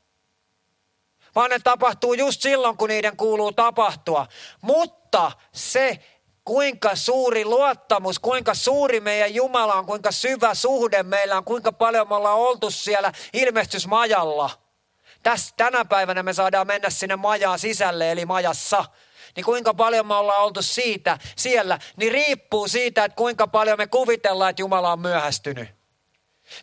Vaan ne tapahtuu just silloin, kun niiden kuuluu tapahtua. Mutta se, kuinka suuri luottamus, kuinka suuri meidän Jumala on, kuinka syvä suhde meillä on, kuinka paljon me ollaan oltu siellä ilmestysmajalla – Täs, tänä päivänä me saadaan mennä sinne majaan sisälle, eli majassa. Niin kuinka paljon me ollaan oltu siitä siellä, niin riippuu siitä, että kuinka paljon me kuvitellaan, että Jumala on myöhästynyt.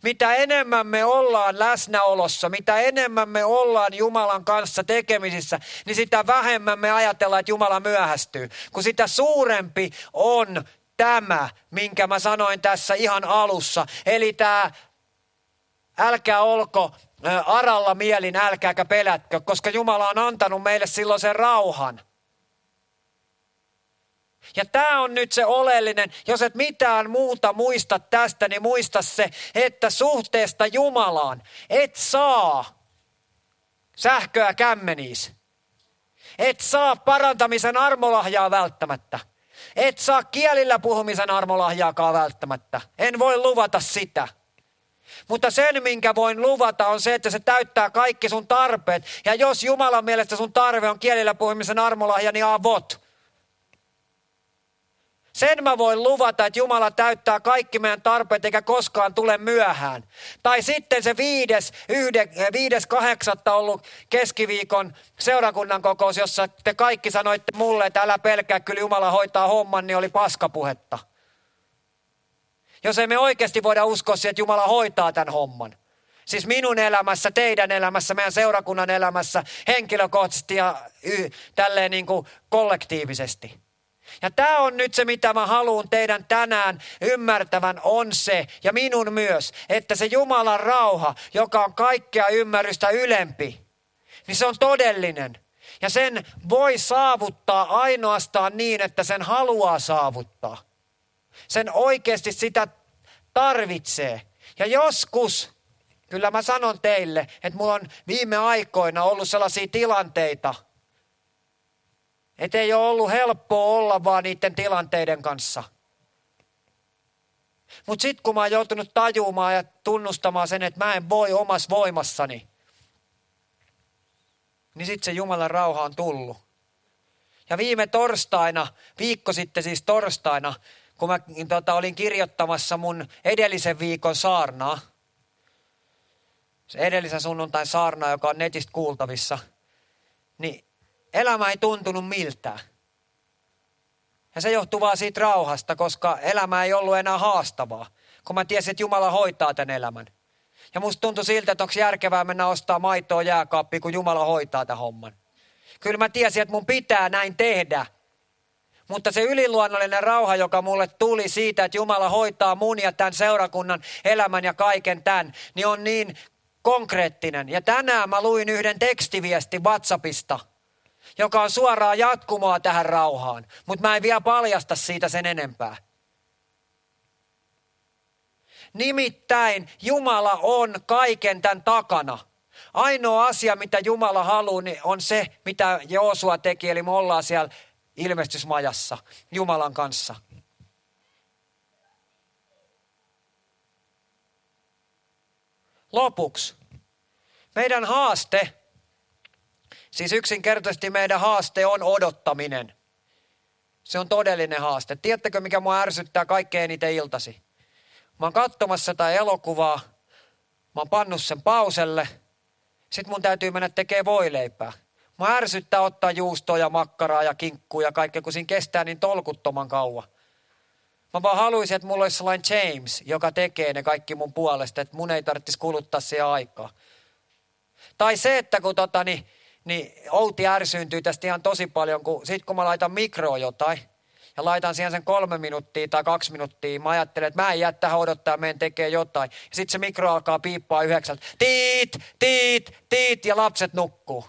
Mitä enemmän me ollaan läsnäolossa, mitä enemmän me ollaan Jumalan kanssa tekemisissä, niin sitä vähemmän me ajatellaan, että Jumala myöhästyy. Kun sitä suurempi on tämä, minkä mä sanoin tässä ihan alussa. Eli tämä älkää olko aralla mielin, älkääkä pelätkö, koska Jumala on antanut meille silloin sen rauhan. Ja tämä on nyt se oleellinen, jos et mitään muuta muista tästä, niin muista se, että suhteesta Jumalaan et saa sähköä kämmeniis. Et saa parantamisen armolahjaa välttämättä. Et saa kielillä puhumisen armolahjaakaan välttämättä. En voi luvata sitä. Mutta sen, minkä voin luvata, on se, että se täyttää kaikki sun tarpeet. Ja jos Jumalan mielestä sun tarve on kielillä puhumisen armolahja, niin avot. Sen mä voin luvata, että Jumala täyttää kaikki meidän tarpeet eikä koskaan tule myöhään. Tai sitten se viides, yhde, viides kahdeksatta ollut keskiviikon seurakunnan kokous, jossa te kaikki sanoitte mulle, että älä pelkää, kyllä Jumala hoitaa homman, niin oli paskapuhetta. Jos emme oikeasti voida uskoa siihen, että Jumala hoitaa tämän homman. Siis minun elämässä, teidän elämässä, meidän seurakunnan elämässä, henkilökohtaisesti ja y, tälleen niin kuin kollektiivisesti. Ja tämä on nyt se, mitä mä haluan teidän tänään ymmärtävän, on se, ja minun myös, että se Jumalan rauha, joka on kaikkea ymmärrystä ylempi, niin se on todellinen. Ja sen voi saavuttaa ainoastaan niin, että sen haluaa saavuttaa. Sen oikeasti sitä tarvitsee. Ja joskus, kyllä mä sanon teille, että mulla on viime aikoina ollut sellaisia tilanteita, että ei ole ollut helppoa olla vaan niiden tilanteiden kanssa. Mutta sitten kun mä oon joutunut tajumaan ja tunnustamaan sen, että mä en voi omassa voimassani, niin sitten se Jumalan rauha on tullut. Ja viime torstaina, viikko sitten siis torstaina, kun mä tota, olin kirjoittamassa mun edellisen viikon saarnaa, se edellisen sunnuntain saarnaa, joka on netistä kuultavissa, niin elämä ei tuntunut miltään. Ja se johtuu vaan siitä rauhasta, koska elämä ei ollut enää haastavaa, kun mä tiesin, että Jumala hoitaa tämän elämän. Ja musta tuntui siltä, että onko järkevää mennä ostaa maitoa jääkaappiin, kun Jumala hoitaa tämän homman. Kyllä mä tiesin, että mun pitää näin tehdä, mutta se yliluonnollinen rauha, joka mulle tuli siitä, että Jumala hoitaa mun ja tämän seurakunnan elämän ja kaiken tämän, niin on niin konkreettinen. Ja tänään mä luin yhden tekstiviesti WhatsAppista, joka on suoraa jatkumoa tähän rauhaan. Mutta mä en vielä paljasta siitä sen enempää. Nimittäin Jumala on kaiken tämän takana. Ainoa asia, mitä Jumala haluaa, niin on se, mitä Joosua teki. Eli me ollaan siellä ilmestysmajassa Jumalan kanssa. Lopuksi. Meidän haaste, siis yksinkertaisesti meidän haaste on odottaminen. Se on todellinen haaste. Tiedättekö, mikä mua ärsyttää kaikkein eniten iltasi? Mä oon katsomassa tätä elokuvaa, mä oon pannut sen pauselle, sit mun täytyy mennä tekemään voileipää. Mä ärsyttää ottaa juustoa ja makkaraa ja kinkkua ja kaikkea, kun siinä kestää niin tolkuttoman kauan. Mä vaan haluaisin, että mulla olisi sellainen James, joka tekee ne kaikki mun puolesta, että mun ei tarvitsisi kuluttaa siihen aikaa. Tai se, että kun tota, niin, niin Outi ärsyyntyy tästä ihan tosi paljon, kun sit kun mä laitan mikroon jotain, ja laitan siihen sen kolme minuuttia tai kaksi minuuttia. Mä ajattelen, että mä en jää tähän odottaa, meidän tekee jotain. Ja sitten se mikro alkaa piippaa yhdeksältä. Tiit, tiit, tiit ja lapset nukkuu.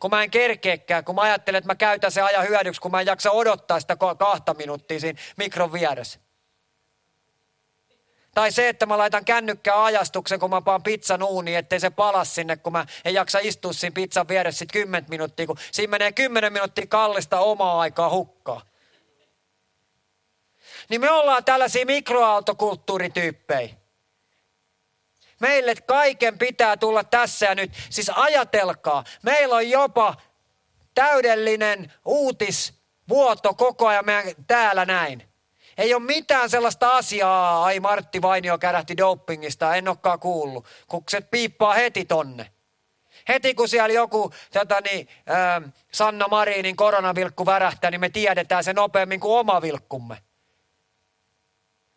Kun mä en kerkeekään, kun mä ajattelen, että mä käytän sen ajan hyödyksi, kun mä en jaksa odottaa sitä kahta minuuttia siinä mikron vieressä. Tai se, että mä laitan kännykkää ajastuksen, kun mä paan pizzan uuniin, ettei se palas sinne, kun mä en jaksa istua siinä pizzan vieressä sit 10 minuuttia, kun siinä menee 10 minuuttia kallista omaa aikaa hukkaa. Niin me ollaan tällaisia mikroaaltokulttuurityyppejä. Meille kaiken pitää tulla tässä ja nyt. Siis ajatelkaa, meillä on jopa täydellinen uutisvuoto koko ajan meidän täällä näin. Ei ole mitään sellaista asiaa, ai Martti Vainio kärähti dopingista, en olekaan kuullut, kun se piippaa heti tonne. Heti kun siellä joku tota niin, äh, Sanna Marinin koronavilkku värähtää, niin me tiedetään se nopeammin kuin oma vilkkumme.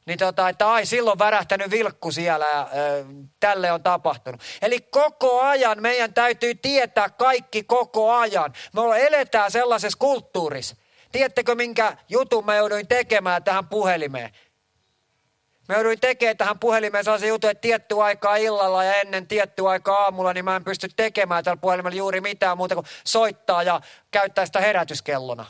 Niin tota, että ai silloin värähtänyt vilkku siellä ja ö, tälle on tapahtunut. Eli koko ajan meidän täytyy tietää kaikki koko ajan. Me eletään sellaisessa kulttuurissa. Tiedättekö minkä jutun mä jouduin tekemään tähän puhelimeen? Mä jouduin tekemään tähän puhelimeen sellaisen jutun, että tietty aikaa illalla ja ennen tietty aikaa aamulla, niin mä en pysty tekemään tällä puhelimella juuri mitään muuta kuin soittaa ja käyttää sitä herätyskellona.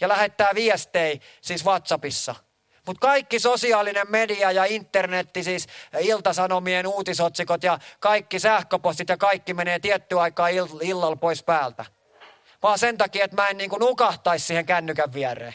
Ja lähettää viestejä siis WhatsAppissa – mutta kaikki sosiaalinen media ja internetti, siis iltasanomien uutisotsikot ja kaikki sähköpostit ja kaikki menee tietty aikaa ill- illalla pois päältä. Vaan sen takia, että mä en niin nukahtaisi siihen kännykän viereen.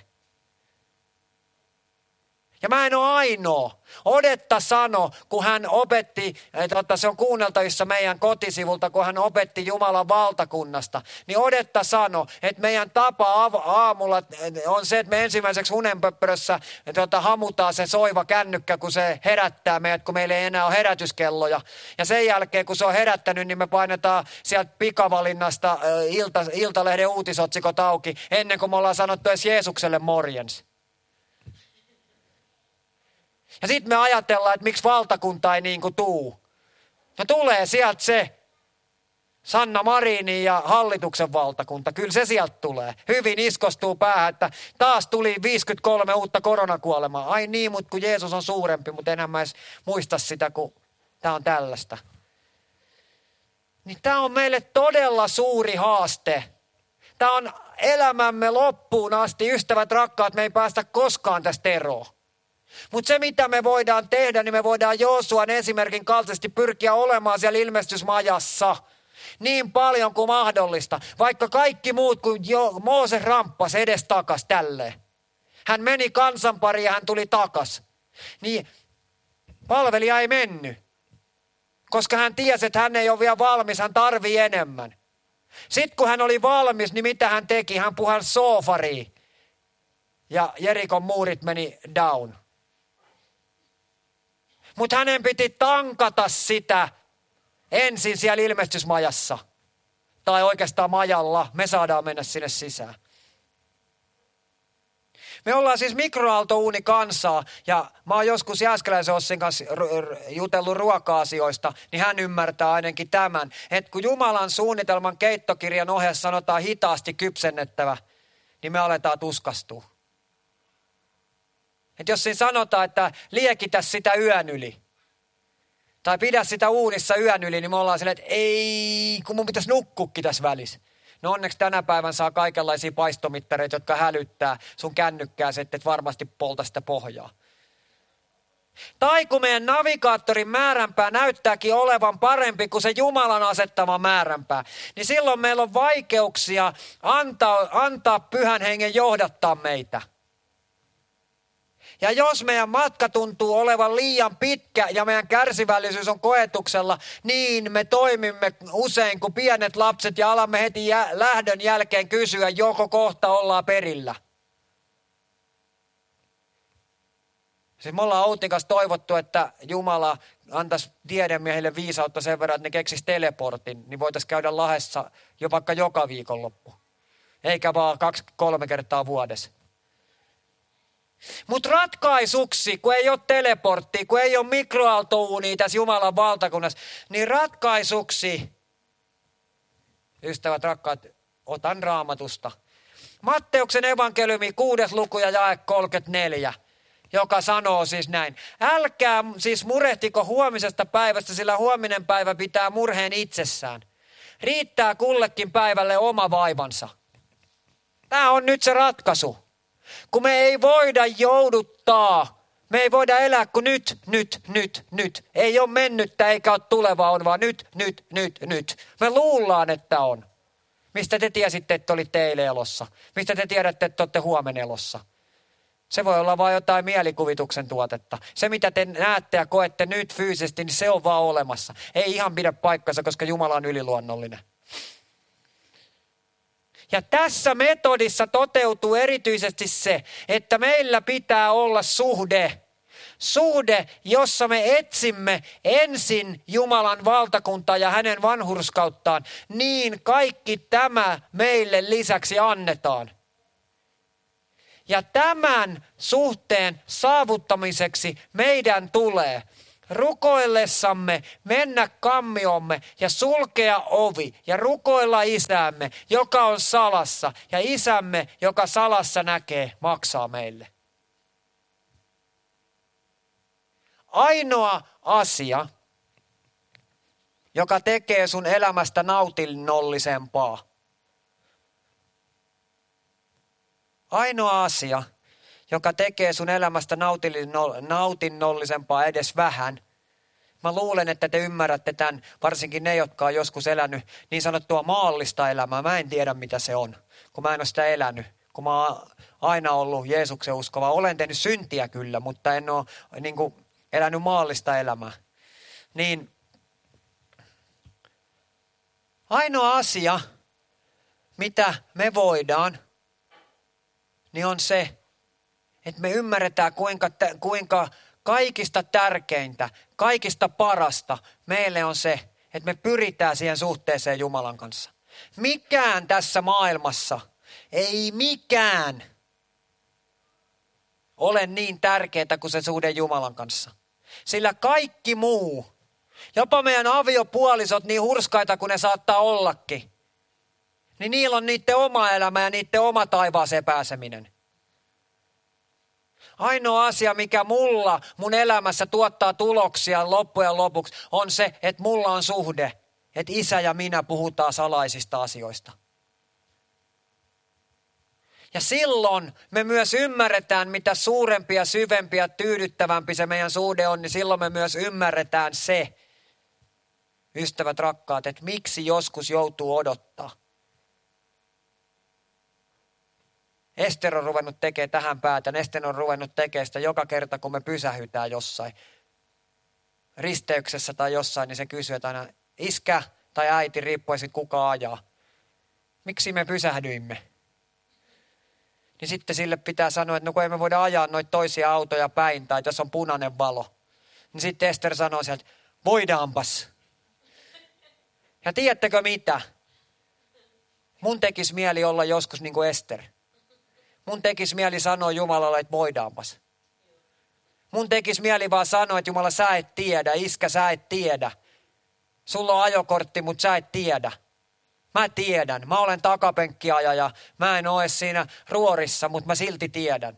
Ja mä en ole ainoa. Odetta sano, kun hän opetti, että se on kuunneltavissa meidän kotisivulta, kun hän opetti Jumalan valtakunnasta, niin Odetta sano, että meidän tapa aamulla on se, että me ensimmäiseksi unenpöppörössä tota, hamutaan se soiva kännykkä, kun se herättää meidät, kun meillä ei enää ole herätyskelloja. Ja sen jälkeen, kun se on herättänyt, niin me painetaan sieltä pikavalinnasta ilta, Iltalehden uutisotsikot auki, ennen kuin me ollaan sanottu edes Jeesukselle morjens. Ja sitten me ajatellaan, että miksi valtakunta ei niin kuin tuu. No tulee sieltä se Sanna Marini ja hallituksen valtakunta. Kyllä se sieltä tulee. Hyvin iskostuu päähän, että taas tuli 53 uutta koronakuolemaa. Ai niin, mutta kun Jeesus on suurempi, mutta enää mä edes muista sitä, kun tämä on tällaista. Niin tämä on meille todella suuri haaste. Tämä on elämämme loppuun asti. Ystävät rakkaat, me ei päästä koskaan tästä eroon. Mutta se, mitä me voidaan tehdä, niin me voidaan Joosuan esimerkin kaltaisesti pyrkiä olemaan siellä ilmestysmajassa niin paljon kuin mahdollista. Vaikka kaikki muut kuin jo, Mooses ramppas edes takas tälleen. Hän meni kansan pari ja hän tuli takas. Niin palvelija ei mennyt. Koska hän tiesi, että hän ei ole vielä valmis, hän tarvii enemmän. Sitten kun hän oli valmis, niin mitä hän teki? Hän puhasi sofariin. Ja Jerikon muurit meni down. Mutta hänen piti tankata sitä ensin siellä ilmestysmajassa. Tai oikeastaan majalla. Me saadaan mennä sinne sisään. Me ollaan siis mikroaaltouuni kansaa ja mä oon joskus Jääskeläisen Ossin kanssa jutellut ruoka-asioista, niin hän ymmärtää ainakin tämän, että kun Jumalan suunnitelman keittokirjan ohjeessa sanotaan hitaasti kypsennettävä, niin me aletaan tuskastua. Että jos siinä sanotaan, että liekitä sitä yön yli, tai pidä sitä uunissa yön yli, niin me ollaan silleen, että ei, kun mun pitäisi nukkukki tässä välissä. No onneksi tänä päivän saa kaikenlaisia paistomittareita, jotka hälyttää sun kännykkää, että et varmasti polta sitä pohjaa. Tai kun meidän navigaattorin määränpää näyttääkin olevan parempi kuin se Jumalan asettama määränpää, niin silloin meillä on vaikeuksia antaa, antaa pyhän hengen johdattaa meitä – ja jos meidän matka tuntuu olevan liian pitkä ja meidän kärsivällisyys on koetuksella, niin me toimimme usein kuin pienet lapset ja alamme heti jä- lähdön jälkeen kysyä, joko kohta ollaan perillä. Siis me ollaan Outin kanssa toivottu, että Jumala antaisi tiedemiehille viisautta sen verran, että ne keksisi teleportin, niin voitaisiin käydä lahessa jo vaikka joka viikonloppu. Eikä vaan kaksi-kolme kertaa vuodessa. Mutta ratkaisuksi, kun ei ole teleportti, kun ei ole mikroaaltouunia tässä Jumalan valtakunnassa, niin ratkaisuksi, ystävät rakkaat, otan raamatusta. Matteuksen evankeliumi, kuudes luku ja jae 34 joka sanoo siis näin. Älkää siis murehtiko huomisesta päivästä, sillä huominen päivä pitää murheen itsessään. Riittää kullekin päivälle oma vaivansa. Tämä on nyt se ratkaisu. Kun me ei voida jouduttaa, me ei voida elää kuin nyt, nyt, nyt, nyt. Ei ole mennyttä eikä ole tulevaa, on vaan nyt, nyt, nyt, nyt. Me luullaan, että on. Mistä te tiesitte, että olitte eilen elossa? Mistä te tiedätte, että olette huomenna elossa? Se voi olla vain jotain mielikuvituksen tuotetta. Se, mitä te näette ja koette nyt fyysisesti, niin se on vaan olemassa. Ei ihan pidä paikkansa, koska Jumala on yliluonnollinen. Ja tässä metodissa toteutuu erityisesti se, että meillä pitää olla suhde. Suhde, jossa me etsimme ensin Jumalan valtakuntaa ja hänen vanhurskauttaan, niin kaikki tämä meille lisäksi annetaan. Ja tämän suhteen saavuttamiseksi meidän tulee rukoillessamme mennä kammiomme ja sulkea ovi ja rukoilla isämme, joka on salassa ja isämme, joka salassa näkee, maksaa meille. Ainoa asia, joka tekee sun elämästä nautinnollisempaa, Ainoa asia, joka tekee sun elämästä nautinnollisempaa edes vähän, Mä luulen, että te ymmärrätte tämän, varsinkin ne, jotka on joskus elänyt niin sanottua maallista elämää. Mä en tiedä, mitä se on, kun mä en ole sitä elänyt. Kun mä oon aina ollut Jeesuksen uskova. Olen tehnyt syntiä kyllä, mutta en ole niin kuin, elänyt maallista elämää. Niin ainoa asia, mitä me voidaan niin on se, että me ymmärretään kuinka, kuinka kaikista tärkeintä, kaikista parasta meille on se, että me pyritään siihen suhteeseen Jumalan kanssa. Mikään tässä maailmassa, ei mikään ole niin tärkeää kuin se suhde Jumalan kanssa. Sillä kaikki muu, jopa meidän aviopuolisot niin hurskaita kuin ne saattaa ollakin, niin niillä on niiden oma elämä ja niiden oma taivaaseen pääseminen. Ainoa asia, mikä mulla mun elämässä tuottaa tuloksia loppujen lopuksi, on se, että mulla on suhde. Että isä ja minä puhutaan salaisista asioista. Ja silloin me myös ymmärretään, mitä suurempi ja syvempi ja tyydyttävämpi se meidän suhde on, niin silloin me myös ymmärretään se, ystävät rakkaat, että miksi joskus joutuu odottaa. Ester on ruvennut tekemään tähän päätän. Ester on ruvennut tekemään sitä joka kerta, kun me pysähytään jossain risteyksessä tai jossain, niin se kysyy että aina iskä tai äiti, riippuisi kuka ajaa. Miksi me pysähdyimme? Niin sitten sille pitää sanoa, että no kun ei me voida ajaa noita toisia autoja päin tai jos on punainen valo. Niin sitten Ester sanoo sieltä, voidaanpas. Ja tiedättekö mitä? Mun tekisi mieli olla joskus niin kuin Ester mun tekisi mieli sanoa Jumalalle, että voidaanpas. Mun tekisi mieli vaan sanoa, että Jumala, sä et tiedä, iskä, sä et tiedä. Sulla on ajokortti, mutta sä et tiedä. Mä tiedän. Mä olen takapenkkiaja ja mä en ole siinä ruorissa, mutta mä silti tiedän.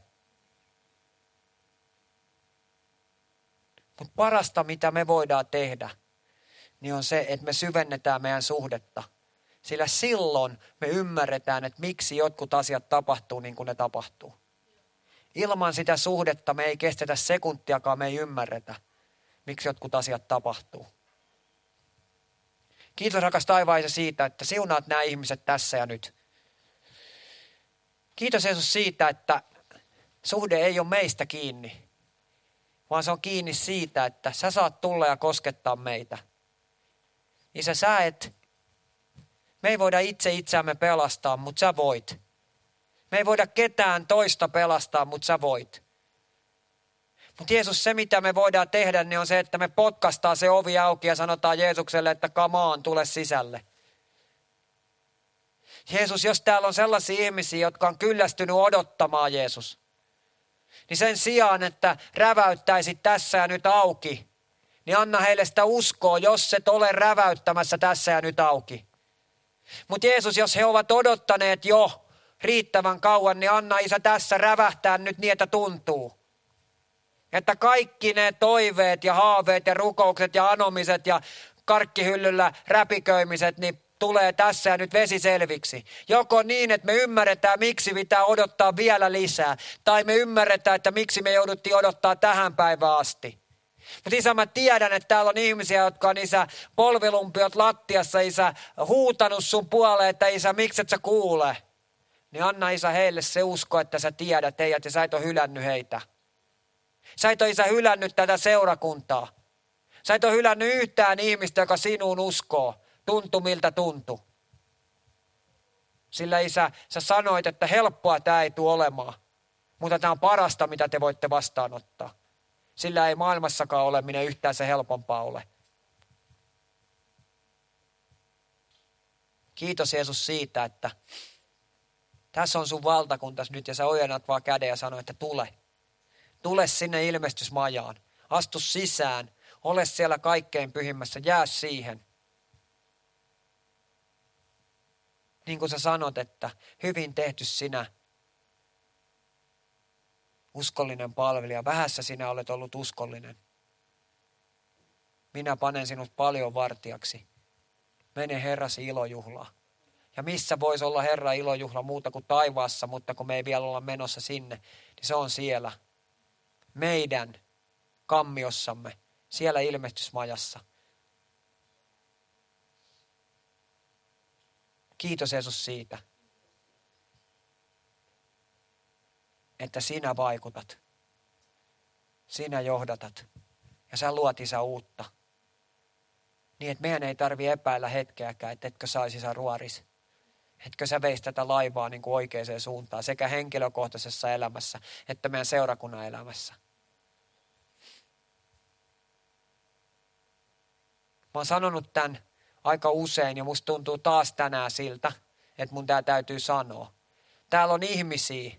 Mutta parasta, mitä me voidaan tehdä, niin on se, että me syvennetään meidän suhdetta – sillä silloin me ymmärretään, että miksi jotkut asiat tapahtuu niin kuin ne tapahtuu. Ilman sitä suhdetta me ei kestetä sekuntiakaan, me ei ymmärretä, miksi jotkut asiat tapahtuu. Kiitos rakas taivaisa siitä, että siunaat nämä ihmiset tässä ja nyt. Kiitos Jeesus siitä, että suhde ei ole meistä kiinni, vaan se on kiinni siitä, että sä saat tulla ja koskettaa meitä. Isä, sä et me ei voida itse itseämme pelastaa, mutta sä voit. Me ei voida ketään toista pelastaa, mutta sä voit. Mutta Jeesus, se mitä me voidaan tehdä, niin on se, että me potkastaa se ovi auki ja sanotaan Jeesukselle, että kamaan, tule sisälle. Jeesus, jos täällä on sellaisia ihmisiä, jotka on kyllästynyt odottamaan Jeesus, niin sen sijaan, että räväyttäisit tässä ja nyt auki, niin anna heille sitä uskoa, jos et ole räväyttämässä tässä ja nyt auki. Mutta Jeesus, jos he ovat odottaneet jo riittävän kauan, niin anna isä tässä rävähtää nyt niin, että tuntuu. Että kaikki ne toiveet ja haaveet ja rukoukset ja anomiset ja karkkihyllyllä räpiköimiset, niin tulee tässä ja nyt vesi selviksi. Joko niin, että me ymmärretään, miksi pitää odottaa vielä lisää, tai me ymmärretään, että miksi me jouduttiin odottaa tähän päivään asti. Mutta isä, mä tiedän, että täällä on ihmisiä, jotka on isä polvilumpiot lattiassa, isä huutanut sun puoleen, että isä, miksi et sä kuule? Niin anna isä heille se usko, että sä tiedät heidät ja sä et ole hylännyt heitä. Sä et ole isä hylännyt tätä seurakuntaa. Sä et ole hylännyt yhtään ihmistä, joka sinuun uskoo. Tuntu miltä tuntuu. Sillä isä, sä sanoit, että helppoa tämä ei tule olemaan. Mutta tämä on parasta, mitä te voitte vastaanottaa. Sillä ei maailmassakaan ole minä yhtään se helpompaa ole. Kiitos Jeesus siitä, että tässä on sun valtakuntas nyt ja sä ojennat vaan käden ja sanoo, että tule. Tule sinne ilmestysmajaan. Astu sisään. Ole siellä kaikkein pyhimmässä. Jää siihen. Niin kuin sä sanot, että hyvin tehty sinä, uskollinen palvelija. Vähässä sinä olet ollut uskollinen. Minä panen sinut paljon vartijaksi. Mene Herrasi ilojuhlaa. Ja missä voisi olla Herra ilojuhla muuta kuin taivaassa, mutta kun me ei vielä olla menossa sinne, niin se on siellä. Meidän kammiossamme, siellä ilmestysmajassa. Kiitos Jeesus siitä. Että sinä vaikutat. Sinä johdatat. Ja sä luot isä uutta. Niin, että meidän ei tarvi epäillä hetkeäkään, että etkö saisi isä ruoris. Etkö sä veisi tätä laivaa niin kuin oikeaan suuntaan sekä henkilökohtaisessa elämässä että meidän seurakunnan elämässä. Mä oon sanonut tämän aika usein ja musta tuntuu taas tänään siltä, että mun tää täytyy sanoa. Täällä on ihmisiä,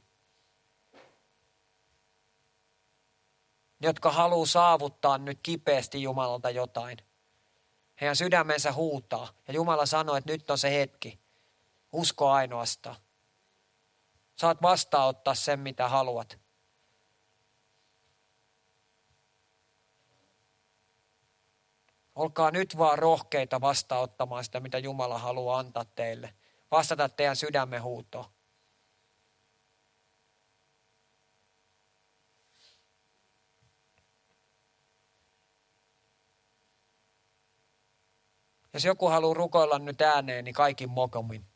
jotka haluaa saavuttaa nyt kipeästi Jumalalta jotain. Heidän sydämensä huutaa ja Jumala sanoo, että nyt on se hetki. Usko ainoastaan. Saat vastaanottaa sen, mitä haluat. Olkaa nyt vaan rohkeita vastaanottamaan sitä, mitä Jumala haluaa antaa teille. Vastata teidän sydämen huutoon. Jos joku haluaa rukoilla nyt ääneen, niin kaikin mokomin.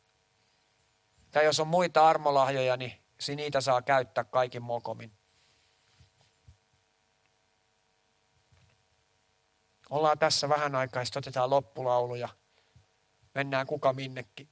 Tai jos on muita armolahjoja, niin niitä saa käyttää kaikin mokomin. Ollaan tässä vähän aikaa, sitten otetaan loppulaulu ja mennään kuka minnekin.